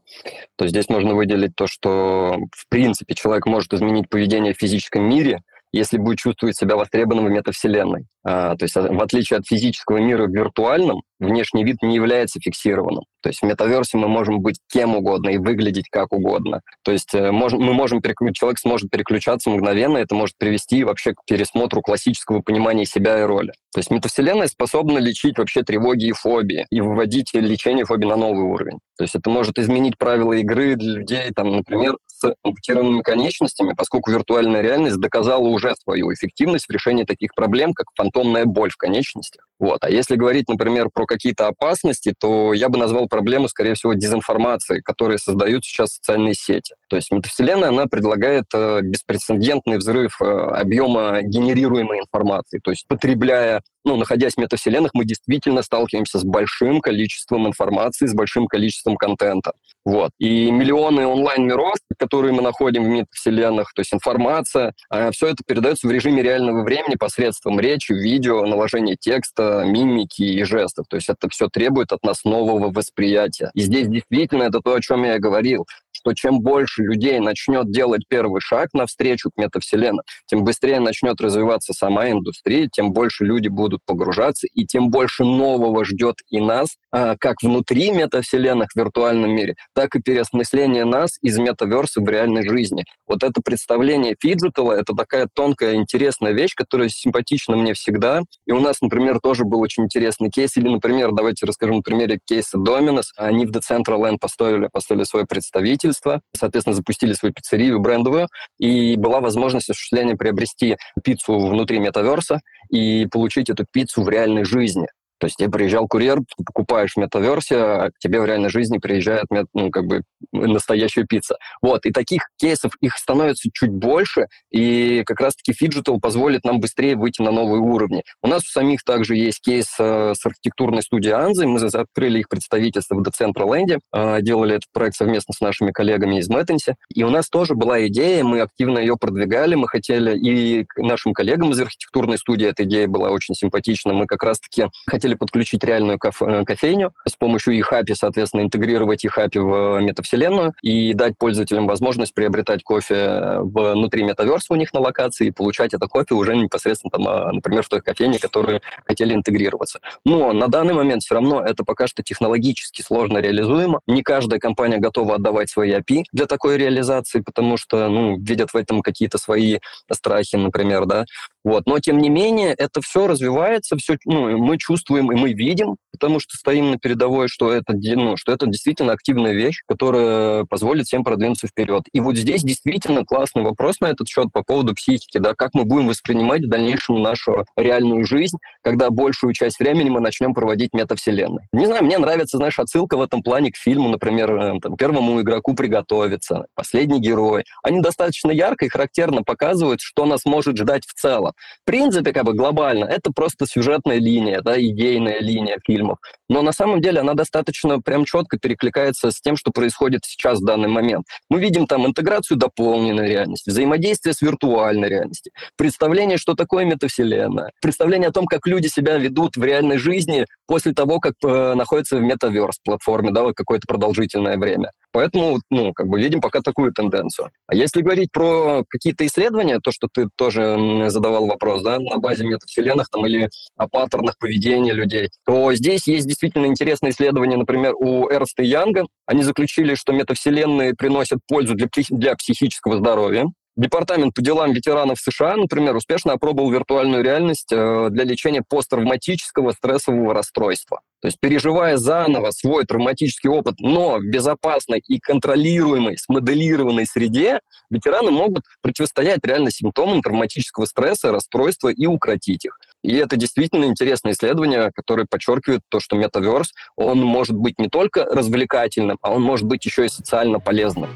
то здесь можно выделить то, что, в принципе, человек может изменить поведение в физическом мире, если будет чувствовать себя востребованным в метавселенной. А, то есть, а, в отличие от физического мира в виртуальном, внешний вид не является фиксированным. То есть в метаверсе мы можем быть кем угодно и выглядеть как угодно. То есть э, мож, мы можем человек сможет переключаться мгновенно, это может привести вообще к пересмотру классического понимания себя и роли. То есть метавселенная способна лечить вообще тревоги и фобии и выводить лечение фобии на новый уровень. То есть это может изменить правила игры для людей, там, например, с ампутированными конечностями, поскольку виртуальная реальность доказала уже свою эффективность в решении таких проблем, как фантомная боль в конечностях. Вот. А если говорить, например, про какие-то опасности, то я бы назвал проблему, скорее всего, дезинформации, которые создают сейчас социальные сети. То есть метавселенная, она предлагает э, беспрецедентный взрыв э, объема генерируемой информации. То есть потребляя, ну, находясь в метавселенных, мы действительно сталкиваемся с большим количеством информации, с большим количеством контента. Вот. И миллионы онлайн-миров, которые мы находим в метавселенных, то есть информация, э, все это передается в режиме реального времени посредством речи, видео, наложения текста, мимики и жестов. То есть это все требует от нас нового восприятия. И здесь действительно это то, о чем я говорил что чем больше людей начнет делать первый шаг навстречу к метавселенной, тем быстрее начнет развиваться сама индустрия, тем больше люди будут погружаться, и тем больше нового ждет и нас, а, как внутри метавселенных в виртуальном мире, так и переосмысление нас из метаверса в реальной жизни. Вот это представление phygital а, это такая тонкая, интересная вещь, которая симпатична мне всегда. И у нас, например, тоже был очень интересный кейс. Или, например, давайте расскажу на примере кейса Domino's. Они в Decentraland поставили, поставили свой представитель, представительства, соответственно, запустили свою пиццерию брендовую, и была возможность осуществления приобрести пиццу внутри метаверса и получить эту пиццу в реальной жизни. То есть тебе приезжал курьер, покупаешь метаверсе, а к тебе в реальной жизни приезжает ну, как бы настоящая пицца. Вот, и таких кейсов их становится чуть больше, и как раз-таки Fidgetal позволит нам быстрее выйти на новые уровни. У нас у самих также есть кейс э, с архитектурной студией Анзы, мы открыли их представительство в Децентраленде, э, делали этот проект совместно с нашими коллегами из Мэттенси, и у нас тоже была идея, мы активно ее продвигали, мы хотели, и нашим коллегам из архитектурной студии эта идея была очень симпатична, мы как раз-таки хотели хотели подключить реальную э, кофейню, с помощью eHappy, соответственно, интегрировать eHappy в метавселенную и дать пользователям возможность приобретать кофе внутри метаверса у них на локации и получать это кофе уже непосредственно, там, например, в той кофейне, которые хотели интегрироваться. Но на данный момент все равно это пока что технологически сложно реализуемо. Не каждая компания готова отдавать свои API для такой реализации, потому что ну, видят в этом какие-то свои страхи, например, да. Вот. Но, тем не менее, это все развивается, все, ну, мы чувствуем и мы видим, потому что стоим на передовой, что это, ну, что это действительно активная вещь, которая позволит всем продвинуться вперед. И вот здесь действительно классный вопрос на этот счет по поводу психики, да, как мы будем воспринимать в дальнейшем нашу реальную жизнь, когда большую часть времени мы начнем проводить метавселенной. Не знаю, мне нравится, знаешь, отсылка в этом плане к фильму, например, э, там, первому игроку приготовиться, последний герой. Они достаточно ярко и характерно показывают, что нас может ждать в целом. В принципе, как бы глобально, это просто сюжетная линия, да, идейная линия фильмов. Но на самом деле она достаточно прям четко перекликается с тем, что происходит сейчас в данный момент. Мы видим там интеграцию дополненной реальности, взаимодействие с виртуальной реальностью, представление, что такое метавселенная, представление о том, как люди себя ведут в реальной жизни после того, как э, находятся в метаверс-платформе, да, какое-то продолжительное время. Поэтому, ну, как бы видим пока такую тенденцию. А если говорить про какие-то исследования, то, что ты тоже задавал вопрос, да, на базе метавселенных там или о паттернах поведения людей, то здесь есть действительно интересные исследования, например, у Эрста Янга. Они заключили, что метавселенные приносят пользу для, для психического здоровья. Департамент по делам ветеранов США, например, успешно опробовал виртуальную реальность э, для лечения посттравматического стрессового расстройства. То есть переживая заново свой травматический опыт, но в безопасной и контролируемой, смоделированной среде, ветераны могут противостоять реально симптомам травматического стресса, расстройства и укротить их. И это действительно интересное исследование, которое подчеркивает то, что метаверс, он может быть не только развлекательным, а он может быть еще и социально полезным.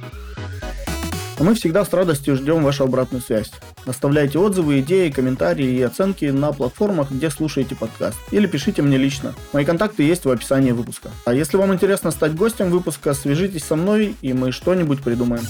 Мы всегда с радостью ждем вашу обратную связь. Оставляйте отзывы, идеи, комментарии и оценки на платформах, где слушаете подкаст. Или пишите мне лично. Мои контакты есть в описании выпуска. А если вам интересно стать гостем выпуска, свяжитесь со мной, и мы что-нибудь придумаем.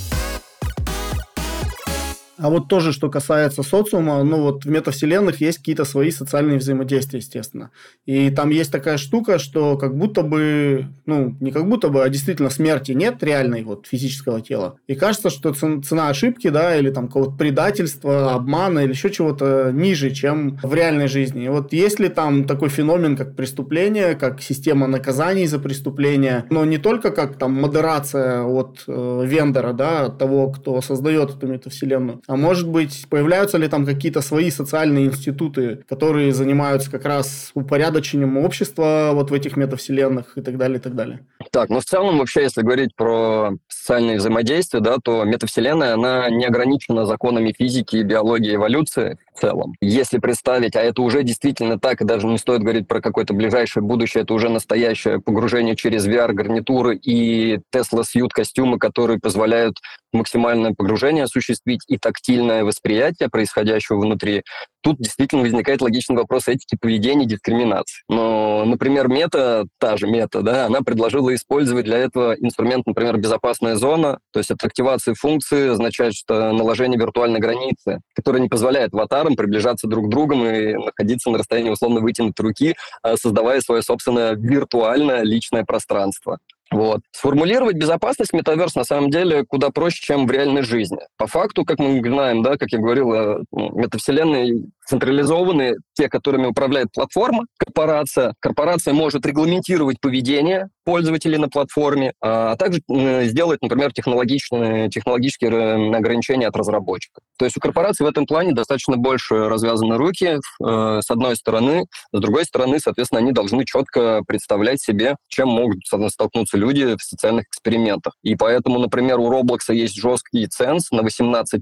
А вот тоже, что касается социума, ну вот в метавселенных есть какие-то свои социальные взаимодействия, естественно. И там есть такая штука, что как будто бы, ну, не как будто бы, а действительно смерти нет реальной вот физического тела. И кажется, что цена ошибки, да, или там какого-то предательства, обмана или еще чего-то ниже, чем в реальной жизни. И вот есть ли там такой феномен, как преступление, как система наказаний за преступление, но не только как там модерация от э, вендора, да, от того, кто создает эту метавселенную, а может быть, появляются ли там какие-то свои социальные институты, которые занимаются как раз упорядочением общества вот в этих метавселенных и так далее, и так далее? Так, ну в целом вообще, если говорить про социальные взаимодействия, да, то метавселенная, она не ограничена законами физики, биологии, эволюции в целом. Если представить, а это уже действительно так, и даже не стоит говорить про какое-то ближайшее будущее, это уже настоящее погружение через VR-гарнитуры и Tesla Suit костюмы, которые позволяют максимальное погружение осуществить и тактильное восприятие происходящего внутри, тут действительно возникает логичный вопрос этики поведения и дискриминации. Но, например, мета, та же мета, да, она предложила использовать для этого инструмент, например, безопасная зона, то есть от активации функции означает, что наложение виртуальной границы, которая не позволяет аватарам приближаться друг к другу и находиться на расстоянии условно вытянутой руки, а создавая свое собственное виртуальное личное пространство. Вот. Сформулировать безопасность метаверс на самом деле куда проще, чем в реальной жизни. По факту, как мы знаем, да, как я говорил, э, ну, метавселенные централизованные, те, которыми управляет платформа, корпорация. Корпорация может регламентировать поведение пользователей на платформе, а, а также сделать, например, технологичные, технологические э, ограничения от разработчиков. То есть у корпорации в этом плане достаточно больше развязаны руки, э, с одной стороны. С другой стороны, соответственно, они должны четко представлять себе, чем могут столкнуться люди в социальных экспериментах. И поэтому, например, у Roblox есть жесткий ценз на 18+,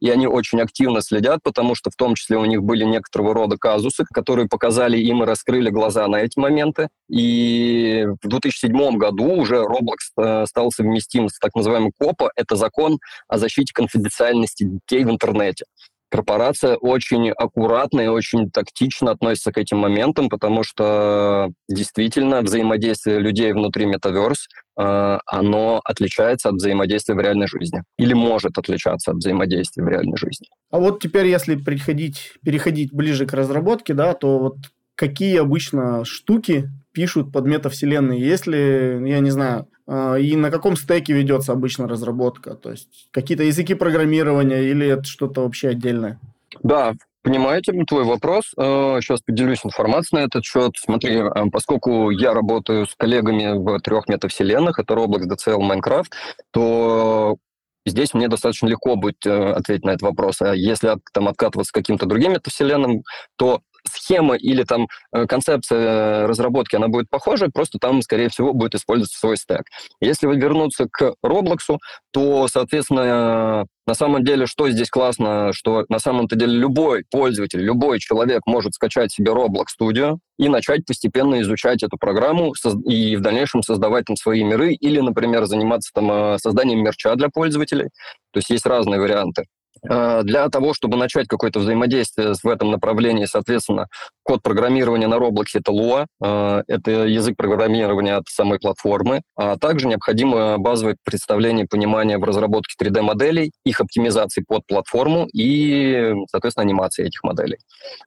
и они очень активно следят, потому что в том числе у них были некоторого рода казусы, которые показали им и раскрыли глаза на эти моменты. И в 2007 году уже Roblox э, стал совместим с так называемым КОПа. Это закон о защите конфиденциальности детей в интернете корпорация очень аккуратно и очень тактично относится к этим моментам, потому что действительно взаимодействие людей внутри метаверс, э, оно отличается от взаимодействия в реальной жизни. Или может отличаться от взаимодействия в реальной жизни. А вот теперь, если переходить, переходить ближе к разработке, да, то вот какие обычно штуки пишут под метавселенные? Если, я не знаю, и на каком стеке ведется обычно разработка? То есть какие-то языки программирования или это что-то вообще отдельное? Да, Понимаете твой вопрос. Сейчас э, поделюсь информацией на этот счет. Смотри, э, поскольку я работаю с коллегами в трех метавселенных, это Roblox, DCL, Minecraft, то здесь мне достаточно легко будет э, ответить на этот вопрос. А если там откатываться к каким-то другим метавселенным, то схема или там э, концепция э, разработки, она будет похожа, просто там, скорее всего, будет использоваться свой стек. Если вы вернуться к Roblox, то, соответственно, на самом деле, что здесь классно, что на самом-то деле любой пользователь, любой человек может скачать себе Roblox Studio и начать постепенно изучать эту программу и в дальнейшем создавать там свои миры или, например, заниматься там э, созданием мерча для пользователей. То есть есть разные варианты. Э, для того, чтобы начать какое-то взаимодействие в этом направлении, соответственно, код программирования на Roblox — это Lua, э, это язык программирования от самой платформы, а также необходимо базовое представление и понимание в разработке 3D-моделей, их оптимизации под платформу и, соответственно, анимации этих моделей.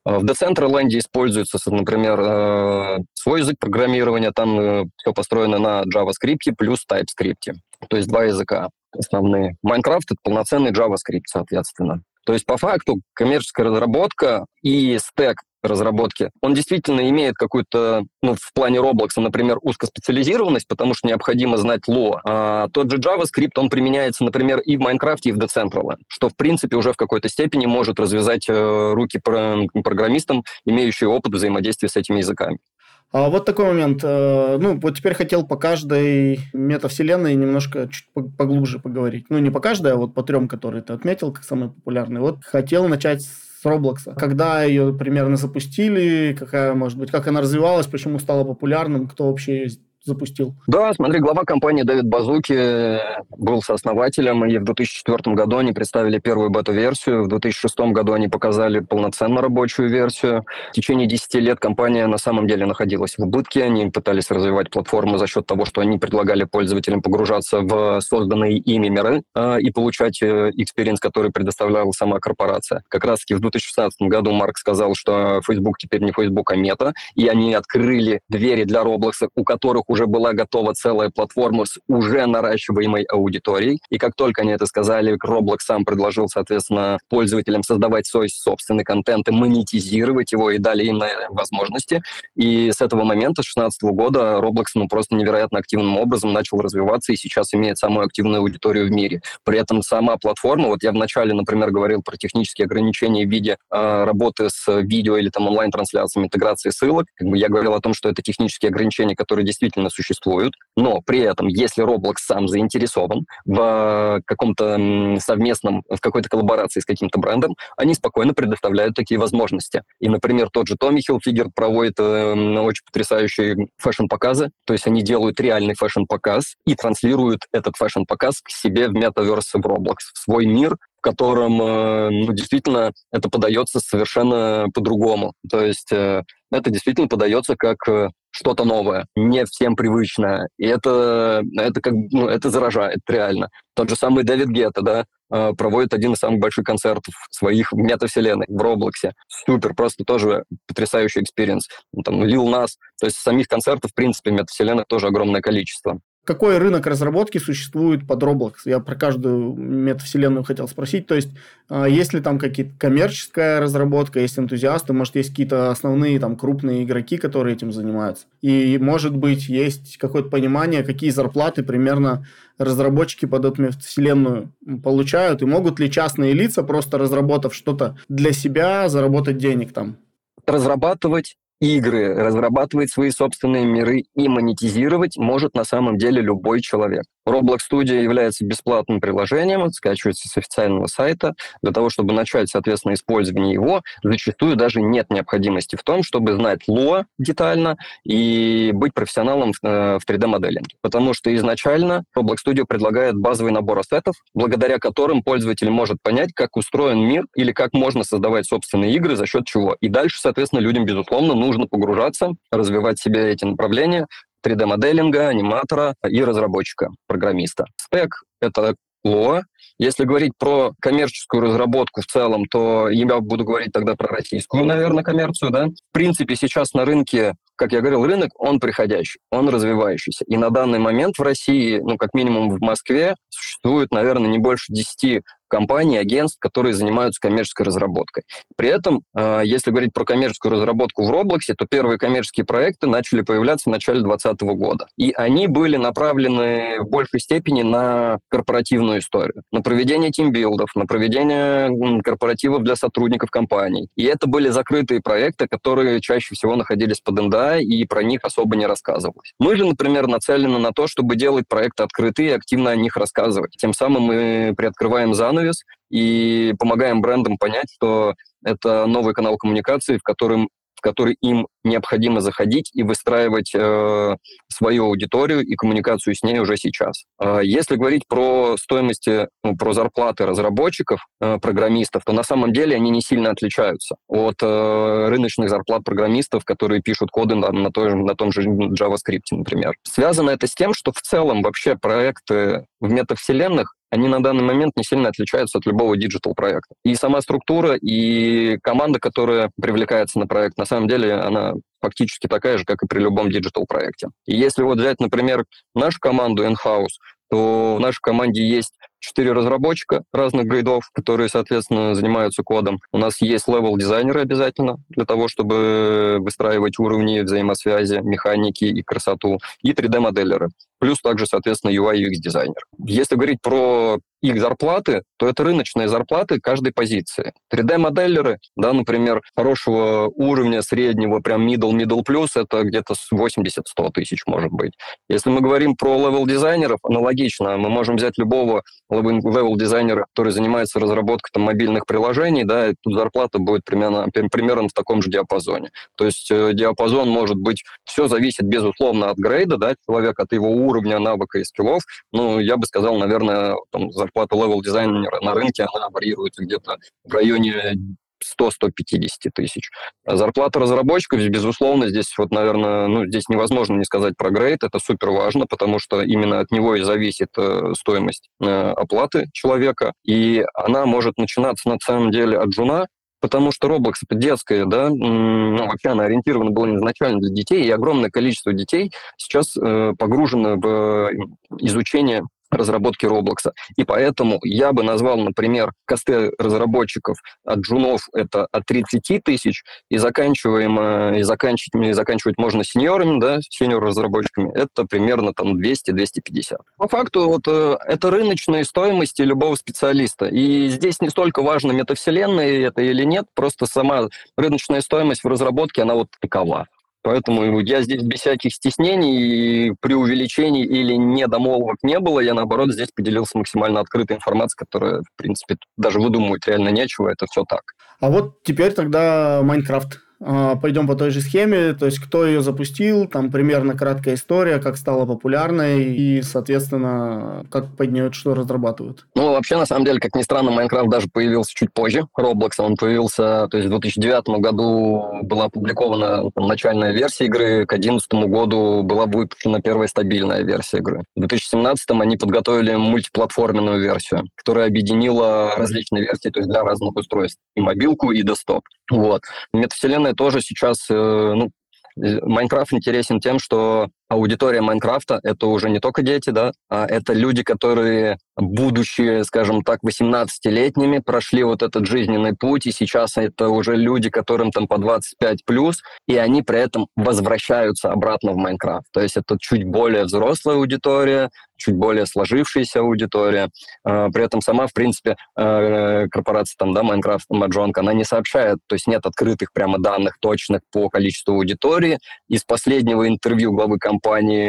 Э, в Decentraland используется, например, свой язык программирования, там все построено на JavaScript плюс TypeScript, то есть два языка основные. Майнкрафт — это полноценный JavaScript, соответственно. То есть, по факту, коммерческая разработка и стек разработки, он действительно имеет какую-то, ну, в плане Roblox, например, узкоспециализированность, потому что необходимо знать Lua. А тот же JavaScript, он применяется, например, и в Minecraft, и в Decentraland, что, в принципе, уже в какой-то степени может развязать э, руки программистам, имеющие опыт взаимодействия с этими языками. А вот такой момент. Э, ну, вот теперь хотел по каждой метавселенной немножко чуть поглубже поговорить. Ну, не по каждой, а вот по трем, которые ты отметил, как самые популярные. Вот хотел начать с Roblox. Когда ее примерно запустили, какая, может быть, как она развивалась, почему стала популярным, кто вообще ее запустил. Да, смотри, глава компании Дэвид Базуки был сооснователем, и в 2004 году они представили первую бета-версию, в 2006 году они показали полноценно рабочую версию. В течение 10 лет компания на самом деле находилась в убытке, они пытались развивать платформу за счет того, что они предлагали пользователям погружаться в созданные ими миры э, и получать experience, который предоставляла сама корпорация. Как раз-таки в 2016 году Марк сказал, что Facebook теперь не Facebook, а мета, и они открыли двери для Roblox, у которых уже была готова целая платформа с уже наращиваемой аудиторией. И как только они это сказали, Roblox сам предложил, соответственно, пользователям создавать свой собственный контент и монетизировать его, и дали им возможности. И с этого момента, с 2016 года, Roblox ну, просто невероятно активным образом начал развиваться и сейчас имеет самую активную аудиторию в мире. При этом сама платформа, вот я вначале, например, говорил про технические ограничения в виде э, работы с видео или там онлайн-трансляциями, интеграции ссылок. Как бы я говорил о том, что это технические ограничения, которые действительно действительно существуют, но при этом, если Roblox сам заинтересован в каком-то совместном, в какой-то коллаборации с каким-то брендом, они спокойно предоставляют такие возможности. И, например, тот же Tommy Hilfiger проводит э, очень потрясающие fashion-показы, то есть они делают реальный fashion-показ и транслируют этот fashion-показ к себе в метаверс в Roblox, в свой мир, в котором э, ну, действительно это подается совершенно по-другому. То есть э, это действительно подается как э, что-то новое, не всем привычное. И это, это как ну, это заражает реально. Тот же самый Дэвид Гетта, да, проводит один из самых больших концертов своих метавселенной в Roblox е. Супер, просто тоже потрясающий experience. Там Lil Nas, то есть самих концертов, в принципе, метавселенных тоже огромное количество. Какой рынок разработки существует под Roblox? Я про каждую метавселенную хотел спросить. То есть, а, есть ли там какие-то коммерческая разработка, есть энтузиасты, может, есть какие-то основные там крупные игроки, которые этим занимаются? И, может быть, есть какое-то понимание, какие зарплаты примерно разработчики под эту метавселенную получают, и могут ли частные лица, просто разработав что-то для себя, заработать денег там? Разрабатывать игры, разрабатывать свои собственные миры и монетизировать может на самом деле любой человек. Roblox Studio является бесплатным приложением, скачивается с официального сайта. Для того, чтобы начать, соответственно, использование его, зачастую даже нет необходимости в том, чтобы знать Lua детально и быть профессионалом в 3D-моделинге. Э, Потому что изначально Roblox Studio предлагает базовый набор ассетов, благодаря которым пользователь может понять, как устроен мир или как можно создавать собственные игры, за счет чего. И дальше, соответственно, людям, безусловно, нужно погружаться, развивать себе эти направления, 3D-моделинга, аниматора и разработчика, программиста. Спек — это Lua. Если говорить про коммерческую разработку в целом, то я буду говорить тогда про российскую, наверное, коммерцию. Да? В принципе, сейчас на рынке как я говорил, рынок, он приходящий, он развивающийся. И на данный момент в России, ну, как минимум в Москве, существует, наверное, не больше 10 компаний, агентств, которые занимаются коммерческой разработкой. При этом, э, если говорить про коммерческую разработку в Роблоксе, то первые коммерческие проекты начали появляться в начале 2020 года. И они были направлены в большей степени на корпоративную историю, на проведение тимбилдов, на проведение корпоративов для сотрудников компаний. И это были закрытые проекты, которые чаще всего находились под НДА, и про них особо не рассказывалось. Мы же, например, нацелены на то, чтобы делать проекты открытые и активно о них рассказывать. Тем самым мы приоткрываем занавес и помогаем брендам понять, что это новый канал коммуникации, в котором в который им необходимо заходить и выстраивать э, свою аудиторию и коммуникацию с ней уже сейчас. Э, если говорить про стоимости, ну, про зарплаты разработчиков, э, программистов, то на самом деле они не сильно отличаются от э, рыночных зарплат программистов, которые пишут коды на, на, той, на том же JavaScript, например. Связано это с тем, что в целом вообще проекты в метавселенных они на данный момент не сильно отличаются от любого digital-проекта. И сама структура, и команда, которая привлекается на проект, на самом деле, она фактически такая же, как и при любом digital-проекте. И если вот взять, например, нашу команду in-house, то в нашей команде есть четыре разработчика разных грейдов, которые, соответственно, занимаются кодом. У нас есть level-дизайнеры обязательно для того, чтобы выстраивать уровни взаимосвязи, механики и красоту, и 3D-моделеры. Плюс также, соответственно, UI UX-дизайнер. Если говорить про их зарплаты, то это рыночные зарплаты каждой позиции. 3D-моделлеры, да, например, хорошего уровня, среднего, прям middle, middle plus, это где-то 80-100 тысяч, может быть. Если мы говорим про level-дизайнеров, аналогично. Мы можем взять любого level-дизайнера, который занимается разработкой там, мобильных приложений, да, и тут зарплата будет примерно, примерно в таком же диапазоне. То есть э, диапазон может быть, все зависит, безусловно, от грейда, да, человека, от его уровня, навыка и скиллов. Ну, я бы сказал, наверное, там, зарплата level-дизайнера на рынке, она варьируется где-то в районе 100-150 тысяч. А зарплата разработчиков, безусловно, здесь вот, наверное, ну, здесь невозможно не сказать про грейд, это супер важно, потому что именно от него и зависит э, стоимость э, оплаты человека, и она может начинаться на самом деле от джуна, потому что Roblox это детская, да, ну, вообще она ориентирована была изначально для детей, и огромное количество детей сейчас э, погружено в э, изучение разработки Роблокса. И поэтому я бы назвал, например, косты разработчиков от джунов это от 30 тысяч, и заканчиваем, э, и заканчивать, и заканчивать можно сеньорами, да, сеньор-разработчиками, это примерно там 200-250. По факту вот э, это рыночные стоимости любого специалиста. И здесь не столько важно, метавселенная это или нет, просто сама рыночная стоимость в разработке, она вот такова. Поэтому я здесь без всяких стеснений, преувеличений или недомолвок не было. Я, наоборот, здесь поделился максимально открытой информацией, которая, в принципе, даже выдумывать реально нечего. Это все так. А вот теперь тогда Майнкрафт. А, пойдем по той же схеме, то есть кто ее запустил, там примерно краткая история, как стала популярной и, соответственно, как под нее что разрабатывают. Ну, вообще, на самом деле, как ни странно, Майнкрафт даже появился чуть позже. Roblox, он появился, то есть в 2009 году была опубликована там, начальная версия игры, к 2011 году была выпущена первая стабильная версия игры. В 2017 они подготовили мультиплатформенную версию, которая объединила различные версии, то есть для разных устройств, и мобилку, и десктоп. Вот. Метавселенная тоже сейчас, э, ну, Майнкрафт интересен тем, что аудитория Майнкрафта — это уже не только дети, да, а это люди, которые, будучи, скажем так, 18-летними, прошли вот этот жизненный путь, и сейчас это уже люди, которым там по 25 плюс, и они при этом возвращаются обратно в Майнкрафт. То есть это чуть более взрослая аудитория, чуть более сложившаяся аудитория. А, при этом сама, в принципе, э, корпорация там, да, Minecraft, Mahjong, она не сообщает, то есть нет открытых прямо данных точных по количеству аудитории. Из последнего интервью главы компании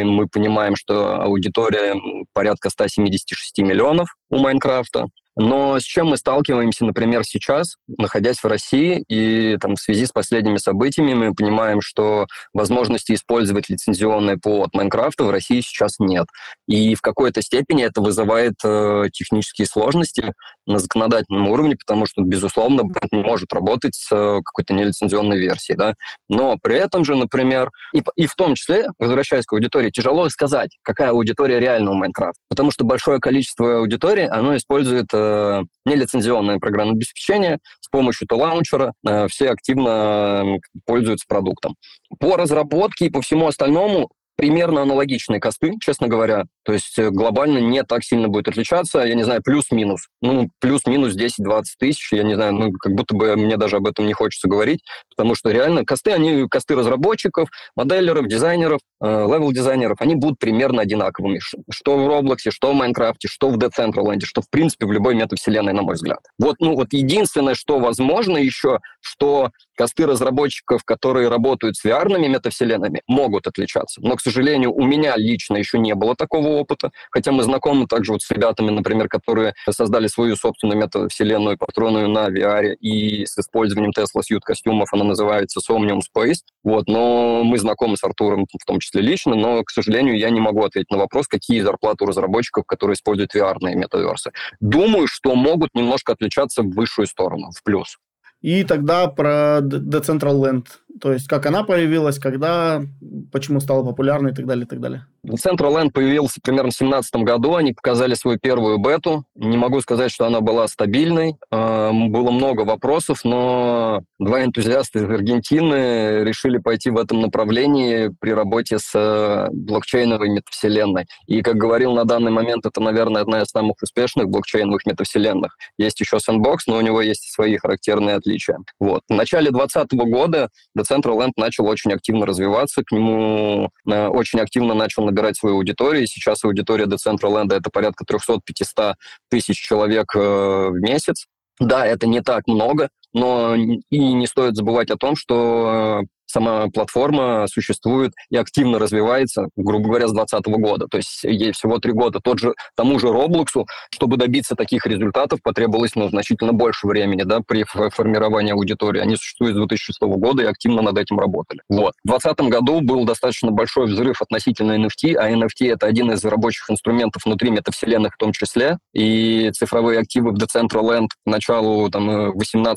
мы понимаем, что аудитория порядка 176 миллионов у Майнкрафта. Но с чем мы сталкиваемся, например, сейчас, находясь в России, и там, в связи с последними событиями мы понимаем, что возможности использовать лицензионный ПО от Майнкрафта в России сейчас нет. И в какой-то степени это вызывает э, технические сложности на законодательном уровне, потому что, безусловно, бренд не может работать с э, какой-то нелицензионной версией. Да? Но при этом же, например, и, и в том числе, возвращаясь к аудитории, тяжело сказать, какая аудитория реально у Майнкрафта, потому что большое количество аудитории, оно использует э, э, нелицензионное программное обеспечение, с помощью то-лаунчера э, все активно э, пользуются продуктом. По разработке и по всему остальному примерно аналогичные косты, честно говоря. То есть э, глобально не так сильно будет отличаться. Я не знаю, плюс-минус. Ну, плюс-минус 10-20 тысяч. Я не знаю, ну, как будто бы мне даже об этом не хочется говорить, потому что реально косты, они косты разработчиков, моделеров, дизайнеров, э, level-дизайнеров, они будут примерно одинаковыми. Что в Roblox е, что в Minecraft е, что в Decentraland, что, в принципе, в любой метавселенной, на мой взгляд. Вот, ну, вот единственное, что возможно еще, что косты разработчиков, которые работают с VR-ными метавселенными, могут отличаться. Но, к сожалению, у меня лично еще не было такого опыта, хотя мы знакомы также вот с ребятами, например, которые создали свою собственную метавселенную, построенную на VR и с использованием Tesla Suite костюмов, она называется Somnium Space, вот, но мы знакомы с Артуром в том числе лично, но, к сожалению, я не могу ответить на вопрос, какие зарплаты у разработчиков, которые используют VR-ные метаверсы. Думаю, что могут немножко отличаться в высшую сторону, в плюс. И тогда про Decentraland, то есть как она появилась, когда, почему стала популярной и так далее, и так далее. Decentraland появился примерно в 2017 году, они показали свою первую бету. Не могу сказать, что она была стабильной. А, было много вопросов, но два энтузиаста из Аргентины решили пойти в этом направлении при работе с э, блокчейновой метавселенной. И, как говорил на данный момент, это, наверное, одна из самых успешных блокчейновых метавселенных. Есть еще Sandbox, но у него есть свои характерные отличия. Вот. В начале 2020 года Decentraland начал очень активно развиваться, к нему э, очень активно начал набирать свою аудиторию. Сейчас аудитория Decentraland это порядка 300-500 тысяч человек э, в месяц. Да, это не так много, но и не стоит забывать о том, что э, сама платформа существует и активно развивается, грубо говоря, с 2020 года. То есть ей всего три года. Тот же, тому же Роблоксу, чтобы добиться таких результатов, потребовалось ну, значительно больше времени да, при формировании аудитории. Они существуют с 2006 года и активно над этим работали. Вот. В 2020 году был достаточно большой взрыв относительно NFT, а NFT — это один из рабочих инструментов внутри метавселенных в том числе. И цифровые активы в Decentraland к началу 18-19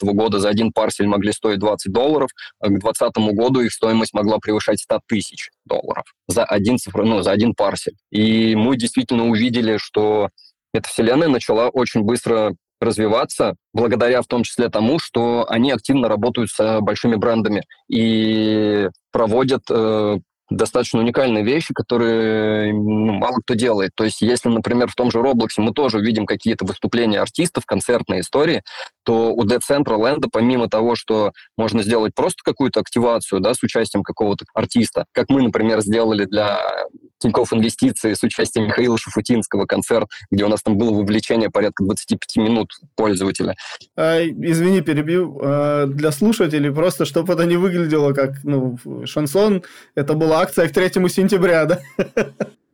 года за один парсель могли стоить 20 долларов, а к 2020 году их стоимость могла превышать 100 тысяч долларов за один, ну, за один парсель. И мы действительно увидели, что эта вселенная начала очень быстро развиваться, благодаря в том числе тому, что они активно работают с большими брендами и проводят э, достаточно уникальные вещи, которые ну, мало кто делает. То есть, если, например, в том же Роблоксе мы тоже видим какие-то выступления артистов, концертные истории, то у Dead Central Land, помимо того, что можно сделать просто какую-то активацию да, с участием какого-то артиста, как мы, например, сделали для Тинькофф Инвестиции с участием Михаила Шафутинского концерт, где у нас там было вовлечение порядка 25 минут пользователя. А, извини, перебью. А, для слушателей просто, чтобы это не выглядело как ну, шансон, это была акция к 3 сентября, да?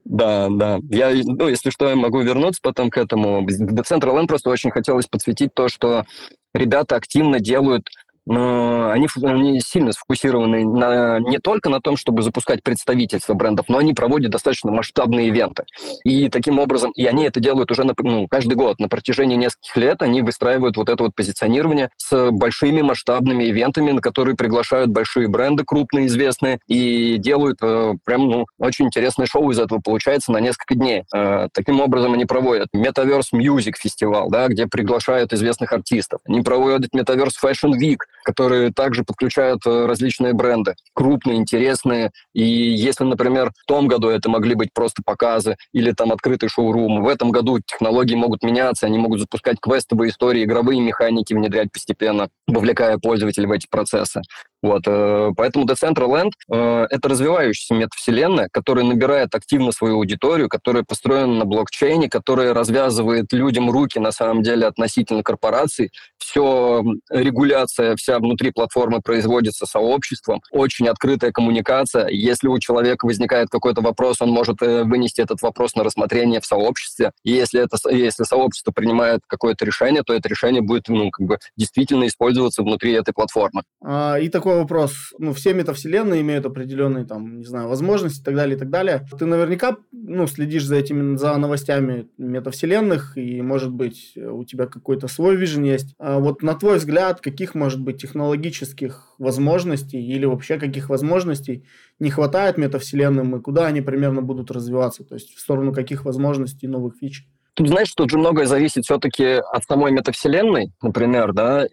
Да, да. Я, ну, если что, я могу вернуться потом к этому. До Central Land просто очень хотелось подсветить то, что ребята активно делают но они, они сильно сфокусированы на, не только на том, чтобы запускать представительство брендов, но они проводят достаточно масштабные ивенты. И таким образом, и они это делают уже на, ну, каждый год. На протяжении нескольких лет они выстраивают вот это вот позиционирование с большими масштабными ивентами, на которые приглашают большие бренды, крупные, известные, и делают э, прям ну, очень интересное шоу из этого получается на несколько дней. Э, таким образом они проводят Metaverse Music фестивал, да, где приглашают известных артистов. Они проводят Metaverse Fashion Week, которые также подключают э, различные бренды, крупные, интересные. И если, например, в том году это могли быть просто показы или там открытый шоурум, в этом году технологии могут меняться, они могут запускать квестовые истории, игровые механики внедрять постепенно, вовлекая пользователей в эти процессы. Вот, э, поэтому Decentraland э, — это развивающаяся метавселенная, которая набирает активно свою аудиторию, которая построена на блокчейне, которая развязывает людям руки, на самом деле, относительно корпораций. Все регуляция вся внутри платформы производится сообществом, очень открытая коммуникация. Если у человека возникает какой-то вопрос, он может э, вынести этот вопрос на рассмотрение в сообществе. И если, это, если сообщество принимает какое-то решение, то это решение будет ну, как бы действительно использоваться внутри этой платформы. А, и такой такой вопрос. Ну, все метавселенные имеют определенные, там, не знаю, возможности и так далее, и так далее. Ты наверняка, ну, следишь за этими, за новостями метавселенных, и, может быть, у тебя какой-то свой вижен есть. А вот на твой взгляд, каких, может быть, технологических возможностей или вообще каких возможностей не хватает метавселенным, и куда они примерно будут развиваться? То есть в сторону каких возможностей новых фич? Тут, знаешь, тут же многое зависит все-таки от самой метавселенной, например, да,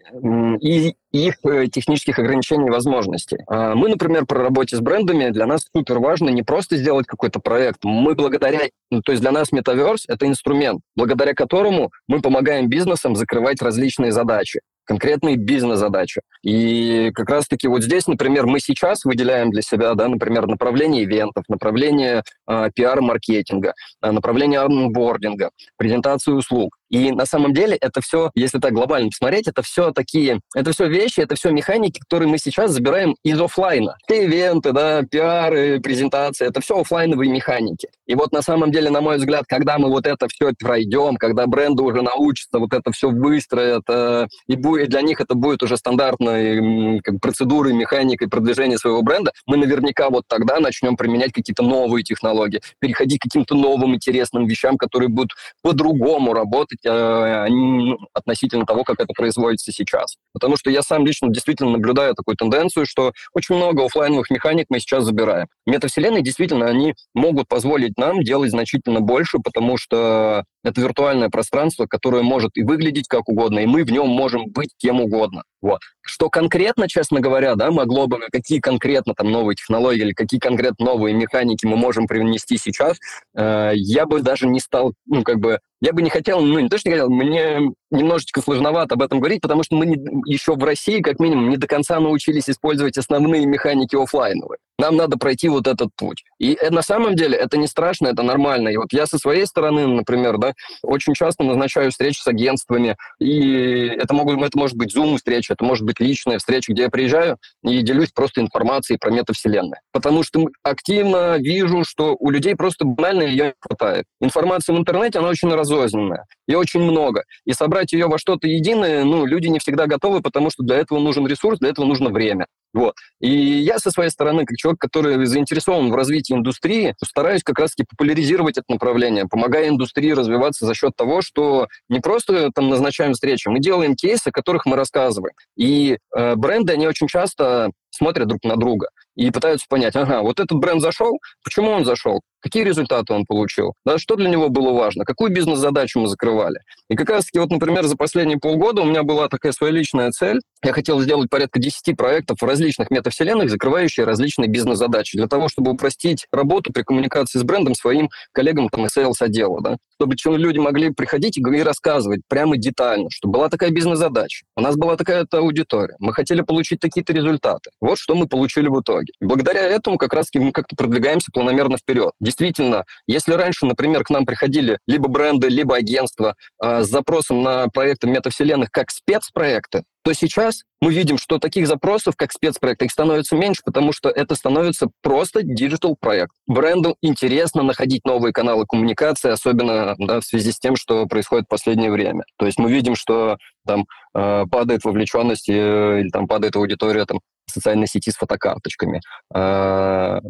и их э, технических ограничений и возможностей. А мы, например, при работе с брендами, для нас супер важно не просто сделать какой-то проект. Мы благодаря, ну, то есть для нас Metaverse — это инструмент, благодаря которому мы помогаем бизнесам закрывать различные задачи конкретные бизнес-задачи. И как раз-таки вот здесь, например, мы сейчас выделяем для себя, да, например, направление ивентов, направление э, пиар-маркетинга, э, направление онбординга, презентацию услуг. И на самом деле это все, если так глобально посмотреть, это все такие, это все вещи, это все механики, которые мы сейчас забираем из офлайна. Все ивенты, да, пиары, презентации, это все офлайновые механики. И вот на самом деле, на мой взгляд, когда мы вот это все пройдем, когда бренды уже научатся вот это все выстроят, э, и будет, для них это будет уже стандартной как, процедурой, механикой продвижения своего бренда, мы наверняка вот тогда начнем применять какие-то новые технологии, переходить к каким-то новым интересным вещам, которые будут по-другому работать, работать э, ну, относительно того, как это производится сейчас. Потому что я сам лично действительно наблюдаю такую тенденцию, что очень много офлайновых механик мы сейчас забираем. Метавселенные действительно, они могут позволить нам делать значительно больше, потому что это виртуальное пространство, которое может и выглядеть как угодно, и мы в нем можем быть кем угодно. Вот. Что конкретно, честно говоря, да, могло бы, какие конкретно там новые технологии или какие конкретно новые механики мы можем привнести сейчас, э, я бы даже не стал, ну, как бы, я бы не хотел, ну, не то, что не хотел, мне немножечко сложновато об этом говорить, потому что мы не, еще в России, как минимум, не до конца научились использовать основные механики офлайновые. Нам надо пройти вот этот путь. И это, на самом деле это не страшно, это нормально. И вот я со своей стороны, например, да, очень часто назначаю встречи с агентствами, и это, могут, это может быть Zoom встреча, это может быть личная встреча, где я приезжаю и делюсь просто информацией про метавселенные. Потому что активно вижу, что у людей просто банально ее не хватает. Информация в интернете, она очень разрозненная, и очень много. И собрать ее во что-то единое, ну, люди не всегда готовы, потому что для этого нужен ресурс, для этого нужно время. Вот. И я со своей стороны, как человек, который заинтересован в развитии индустрии, стараюсь как раз-таки популяризировать это направление, помогая индустрии развиваться за счет того, что не просто там назначаем встречи, мы делаем кейсы, о которых мы рассказываем. И э, бренды, они очень часто смотрят друг на друга и пытаются понять, ага, вот этот бренд зашел, почему он зашел, какие результаты он получил, да, что для него было важно, какую бизнес-задачу мы закрывали. И как раз-таки вот, например, за последние полгода у меня была такая своя личная цель. Я хотел сделать порядка 10 проектов в различных метавселенных, закрывающие различные бизнес-задачи, для того, чтобы упростить работу при коммуникации с брендом своим коллегам там, из sales-отдела, да, чтобы люди могли приходить и рассказывать прямо детально, что была такая бизнес-задача, у нас была такая-то аудитория, мы хотели получить такие-то результаты. Вот что мы получили в итоге. Благодаря этому как раз-таки мы как-то продвигаемся планомерно вперед. Действительно, если раньше, например, к нам приходили либо бренды, либо агентства э, с запросом на проекты метавселенных как спецпроекты, то сейчас мы видим, что таких запросов, как спецпроекты, их становится меньше, потому что это становится просто digital проект. Бренду интересно находить новые каналы коммуникации, особенно да, в связи с тем, что происходит в последнее время. То есть мы видим, что там э, падает вовлеченность э, или там падает аудитория там, социальной сети с фотокарточками. Э,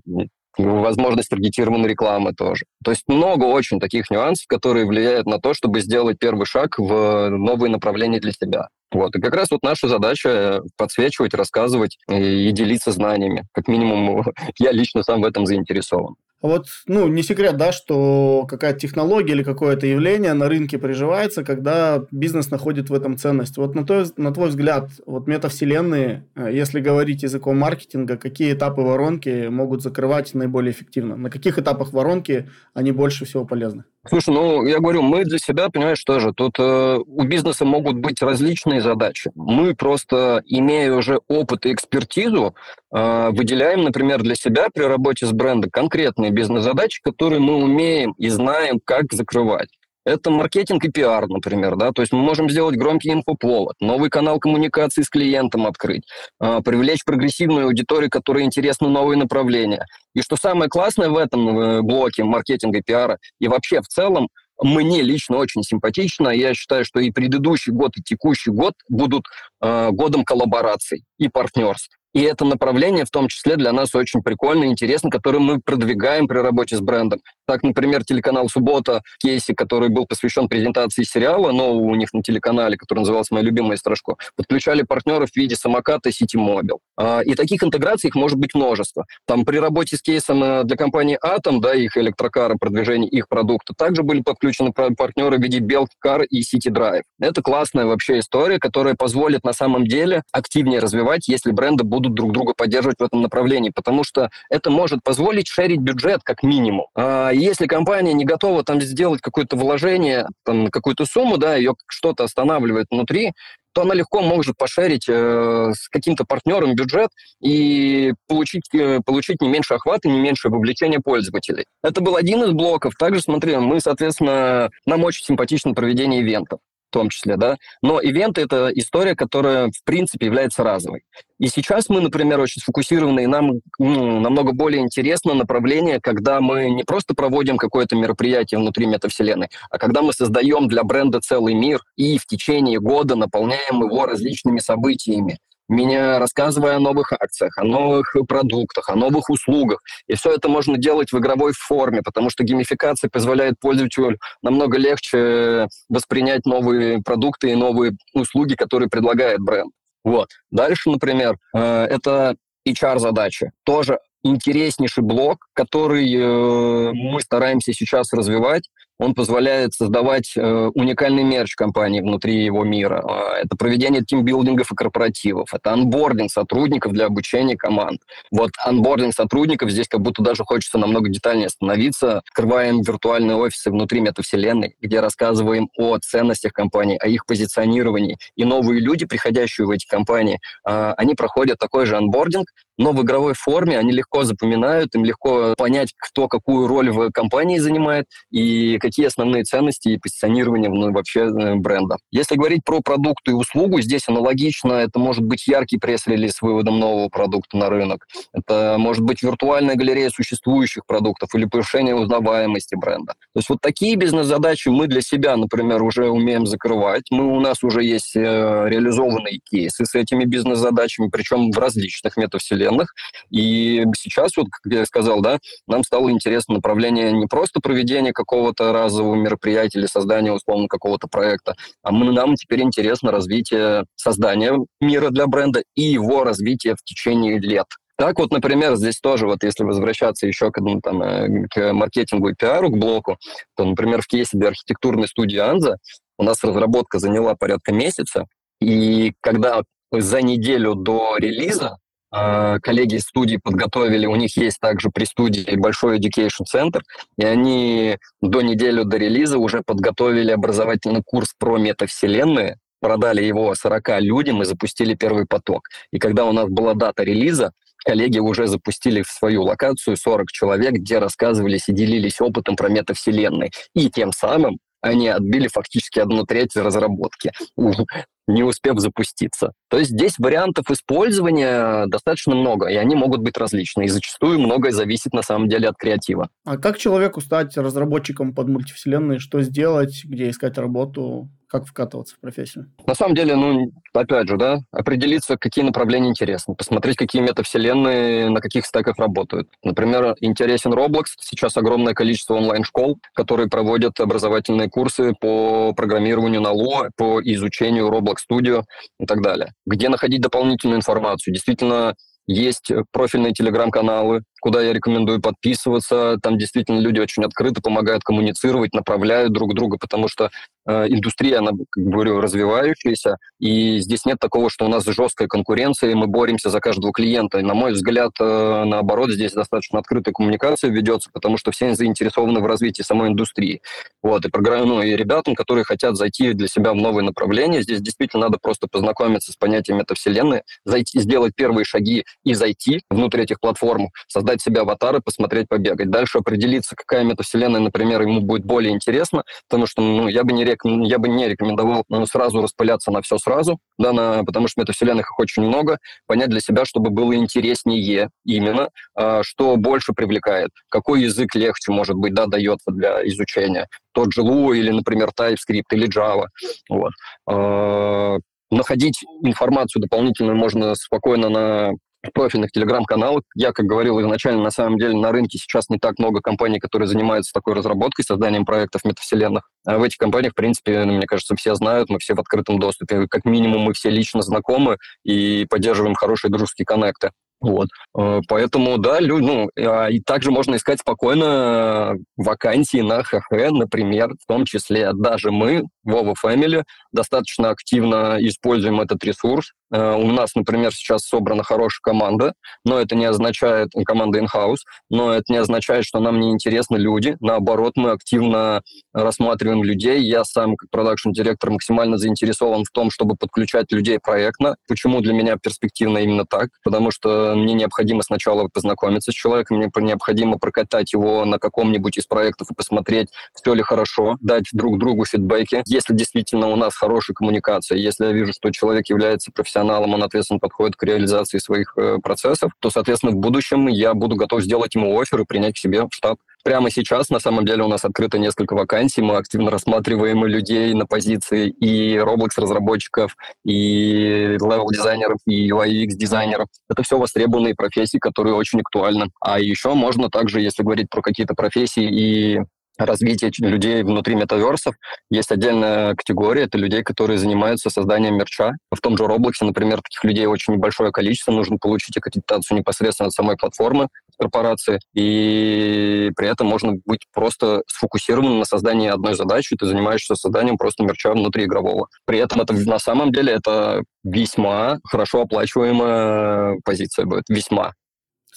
возможность таргетированной рекламы тоже. То есть много очень таких нюансов, которые влияют на то, чтобы сделать первый шаг в новые направления для себя. Вот. И как раз вот наша задача подсвечивать, рассказывать и делиться знаниями. Как минимум, я лично сам в этом заинтересован. Вот, ну, не секрет, да, что какая-то технология или какое-то явление на рынке приживается, когда бизнес находит в этом ценность. Вот на, твой, на твой взгляд, вот метавселенные, э, если говорить языком маркетинга, какие этапы воронки могут закрывать наиболее эффективно? На каких этапах воронки они больше всего полезны? Слушай, ну, я говорю, мы для себя, понимаешь, тоже. Тут э, у бизнеса могут быть различные задачи. Мы просто, имея уже опыт и экспертизу, выделяем, например, для себя при работе с брендом конкретные бизнес-задачи, которые мы умеем и знаем, как закрывать. Это маркетинг и пиар, например, да, то есть мы можем сделать громкий инфоповод, новый канал коммуникации с клиентом открыть, э, привлечь прогрессивную аудиторию, которой интересны новые направления. И что самое классное в этом э, блоке маркетинга и пиара, и вообще в целом, мне лично очень симпатично. Я считаю, что и предыдущий год, и текущий год будут э, годом коллабораций и партнерств. И это направление в том числе для нас очень прикольно и интересно, которое мы продвигаем при работе с брендом. Так, например, телеканал «Суббота» кейси, который был посвящен презентации сериала нового у них на телеканале, который назывался «Моя любимая Страшко», подключали партнеров в виде самоката City Mobile. А, и таких интеграций их может быть множество. Там при работе с кейсом э, для компании «Атом», да, их электрокара, продвижение их продукта, также были подключены партнеры в виде Белкар и City Drive. Это классная вообще история, которая позволит на самом деле активнее развивать, если бренды будут будут друг друга поддерживать в этом направлении, потому что это может позволить шерить бюджет как минимум. А если компания не готова там сделать какое-то вложение, там, какую-то сумму, да, ее что-то останавливает внутри, то она легко может пошерить э, с каким-то партнером бюджет и получить, э, получить не меньше охвата, не меньше вовлечения пользователей. Это был один из блоков. Также, смотри, мы, соответственно, нам очень симпатично проведение ивентов в том числе, да. Но ивенты — это история, которая, в принципе, является разовой. И сейчас мы, например, очень сфокусированы, и нам ну, намного более интересно направление, когда мы не просто проводим какое-то мероприятие внутри метавселенной, а когда мы создаем для бренда целый мир и в течение года наполняем его различными событиями меня рассказывая о новых акциях, о новых продуктах, о новых услугах. И все это можно делать в игровой форме, потому что геймификация позволяет пользователю намного легче воспринять новые продукты и новые услуги, которые предлагает бренд. Вот. Дальше, например, э, это HR-задачи. Тоже интереснейший блок, который э, мы стараемся сейчас развивать. Он позволяет создавать э, уникальный мерч компании внутри его мира. А, это проведение тимбилдингов и корпоративов. Это анбординг сотрудников для обучения команд. Вот анбординг сотрудников здесь как будто даже хочется намного детальнее остановиться. Открываем виртуальные офисы внутри метавселенной, где рассказываем о ценностях компании, о их позиционировании. И новые люди, приходящие в эти компании, э, они проходят такой же анбординг, но в игровой форме они легко запоминают, им легко понять, кто какую роль в компании занимает и какие основные ценности и позиционирование ну, вообще э, бренда. Если говорить про продукт и услугу, здесь аналогично. Это может быть яркий пресс-релиз с выводом нового продукта на рынок. Это может быть виртуальная галерея существующих продуктов или повышение узнаваемости бренда. То есть вот такие бизнес-задачи мы для себя, например, уже умеем закрывать. Мы, у нас уже есть э, реализованные кейсы с этими бизнес-задачами, причем в различных метавселенных. И сейчас, вот, как я сказал, да, нам стало интересно направление не просто проведения какого-то разового мероприятия или создания, условно, какого-то проекта, а мы, нам теперь интересно развитие создания мира для бренда и его развитие в течение лет. Так вот, например, здесь тоже, вот если возвращаться еще к, ну, там, э, к маркетингу и пиару, к блоку, то, например, в кейсе для архитектурной студии «Анза» у нас разработка заняла порядка месяца, и когда за неделю до релиза коллеги из студии подготовили, у них есть также при студии большой education центр, и они до недели до релиза уже подготовили образовательный курс про метавселенные, продали его 40 людям и запустили первый поток. И когда у нас была дата релиза, коллеги уже запустили в свою локацию 40 человек, где рассказывались и делились опытом про метавселенные. И тем самым они отбили фактически одну треть разработки не успев запуститься. То есть здесь вариантов использования достаточно много, и они могут быть различны. И зачастую многое зависит на самом деле от креатива. А как человеку стать разработчиком под мультивселенной? Что сделать? Где искать работу? Как вкатываться в профессию? На самом деле, ну, опять же, да, определиться, какие направления интересны, посмотреть, какие метавселенные на каких стеках работают. Например, интересен Roblox, сейчас огромное количество онлайн-школ, которые проводят образовательные курсы по программированию на Lua, по изучению Roblox Studio и так далее. Где находить дополнительную информацию? Действительно, есть профильные телеграм-каналы, куда я рекомендую подписываться. Там действительно люди очень открыто помогают коммуницировать, направляют друг друга, потому что э, индустрия, она, как говорю, развивающаяся, и здесь нет такого, что у нас жесткая конкуренция, и мы боремся за каждого клиента. И, на мой взгляд, э, наоборот, здесь достаточно открытая коммуникация ведется, потому что все заинтересованы в развитии самой индустрии. Вот, и, программ... ну, и ребятам, которые хотят зайти для себя в новые направления, здесь действительно надо просто познакомиться с понятием метавселенной, зайти, сделать первые шаги и зайти внутрь этих платформ, создать себе аватар и посмотреть, побегать. Дальше определиться, какая метавселенная, например, ему будет более интересна, потому что ну, я, бы не рек... я бы не рекомендовал ну, сразу распыляться на все сразу, да, на... потому что метавселенных их очень много, понять для себя, чтобы было интереснее именно, э, что больше привлекает, какой язык легче, может быть, да, дается для изучения. Тот же Lua или, например, TypeScript или Java. Вот. Э, находить информацию дополнительную можно спокойно на профильных телеграм-каналах. Я, как говорил изначально, на самом деле на рынке сейчас не так много компаний, которые занимаются такой разработкой, созданием проектов метавселенных. А в этих компаниях, в принципе, ну, мне кажется, все знают, мы все в открытом доступе. Как минимум мы все лично знакомы и поддерживаем хорошие дружеские коннекты. Вот. Э, поэтому, да, люди, ну, а, и также можно искать спокойно вакансии на ХХ, например, в том числе даже мы, Вова Family, достаточно активно используем этот ресурс. Э, у нас, например, сейчас собрана хорошая команда, но это не означает, команда in-house, но это не означает, что нам не интересны люди. Наоборот, мы активно рассматриваем людей. Я сам, как продакшн-директор, максимально заинтересован в том, чтобы подключать людей проектно. Почему для меня перспективно именно так? Потому что мне необходимо сначала познакомиться с человеком, мне необходимо прокатать его на каком-нибудь из проектов и посмотреть, все ли хорошо, дать друг другу фидбэки. Если действительно у нас хорошая коммуникация, если я вижу, что человек является профессионалом, он ответственно подходит к реализации своих э, процессов, то, соответственно, в будущем я буду готов сделать ему офер и принять к себе в штаб. Прямо сейчас, на самом деле, у нас открыто несколько вакансий, мы активно рассматриваем людей на позиции и Roblox-разработчиков, и level-дизайнеров, и UI-UX-дизайнеров. Это все востребованные профессии, которые очень актуальны. А еще можно также, если говорить про какие-то профессии и развитие людей внутри метаверсов. Есть отдельная категория, это людей, которые занимаются созданием мерча. В том же Roblox, например, таких людей очень большое количество, нужно получить аккредитацию непосредственно от самой платформы корпорации, и при этом можно быть просто сфокусированным на создании одной задачи, ты занимаешься созданием просто мерча внутри игрового. При этом это на самом деле это весьма хорошо оплачиваемая позиция будет, весьма.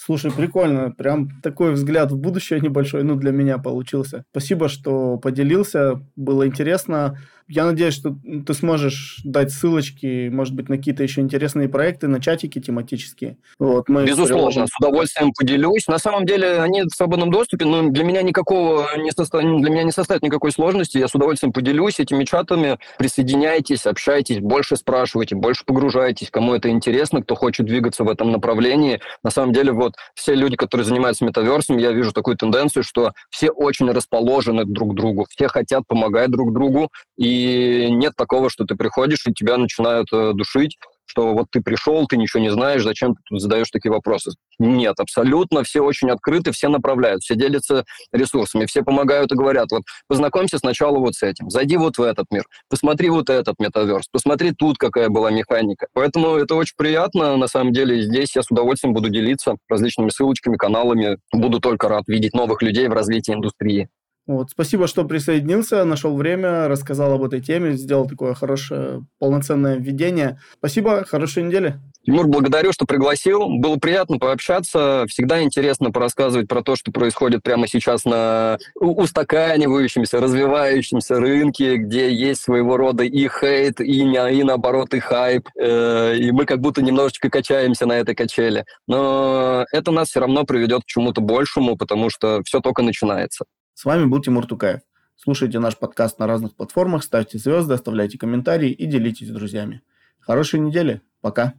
Слушай, прикольно. Прям такой взгляд в будущее небольшой, ну, для меня получился. Спасибо, что поделился. Было интересно. Я надеюсь, что ты сможешь дать ссылочки, может быть, на какие-то еще интересные проекты, на чатики тематические. Вот, мы Безусловно, с удовольствием поделюсь. На самом деле они в свободном доступе, но для меня никакого не состав... для меня не составит никакой сложности. Я с удовольствием поделюсь этими чатами. Присоединяйтесь, общайтесь, больше спрашивайте, больше погружайтесь, кому это интересно, кто хочет двигаться в этом направлении. На самом деле, вот все люди, которые занимаются метаверсом, я вижу такую тенденцию, что все очень расположены друг к другу, все хотят помогать друг другу, и нет такого, что ты приходишь, и тебя начинают э, душить, что вот ты пришел, ты ничего не знаешь, зачем ты тут задаешь такие вопросы. Нет, абсолютно, все очень открыты, все направляют, все делятся ресурсами, все помогают и говорят, вот познакомься сначала вот с этим, зайди вот в этот мир, посмотри вот этот метаверс, посмотри тут, какая была механика. Поэтому это очень приятно, на самом деле, здесь я с удовольствием буду делиться различными ссылочками, каналами, буду только рад видеть новых людей в развитии индустрии. Вот, спасибо, что присоединился, нашел время, рассказал об этой теме, сделал такое хорошее, полноценное введение. Спасибо, хорошей недели. Тимур, благодарю, что пригласил. Было приятно пообщаться. Всегда интересно порассказывать про то, что происходит прямо сейчас на устаканивающемся, развивающемся рынке, где есть своего рода и хейт, и, и наоборот, и хайп. Э, и мы как будто немножечко качаемся на этой качели. Но это нас все равно приведет к чему-то большему, потому что все только начинается. С вами был Тимур Тукаев. Слушайте наш подкаст на разных платформах, ставьте звезды, оставляйте комментарии и делитесь с друзьями. Хорошей недели. Пока.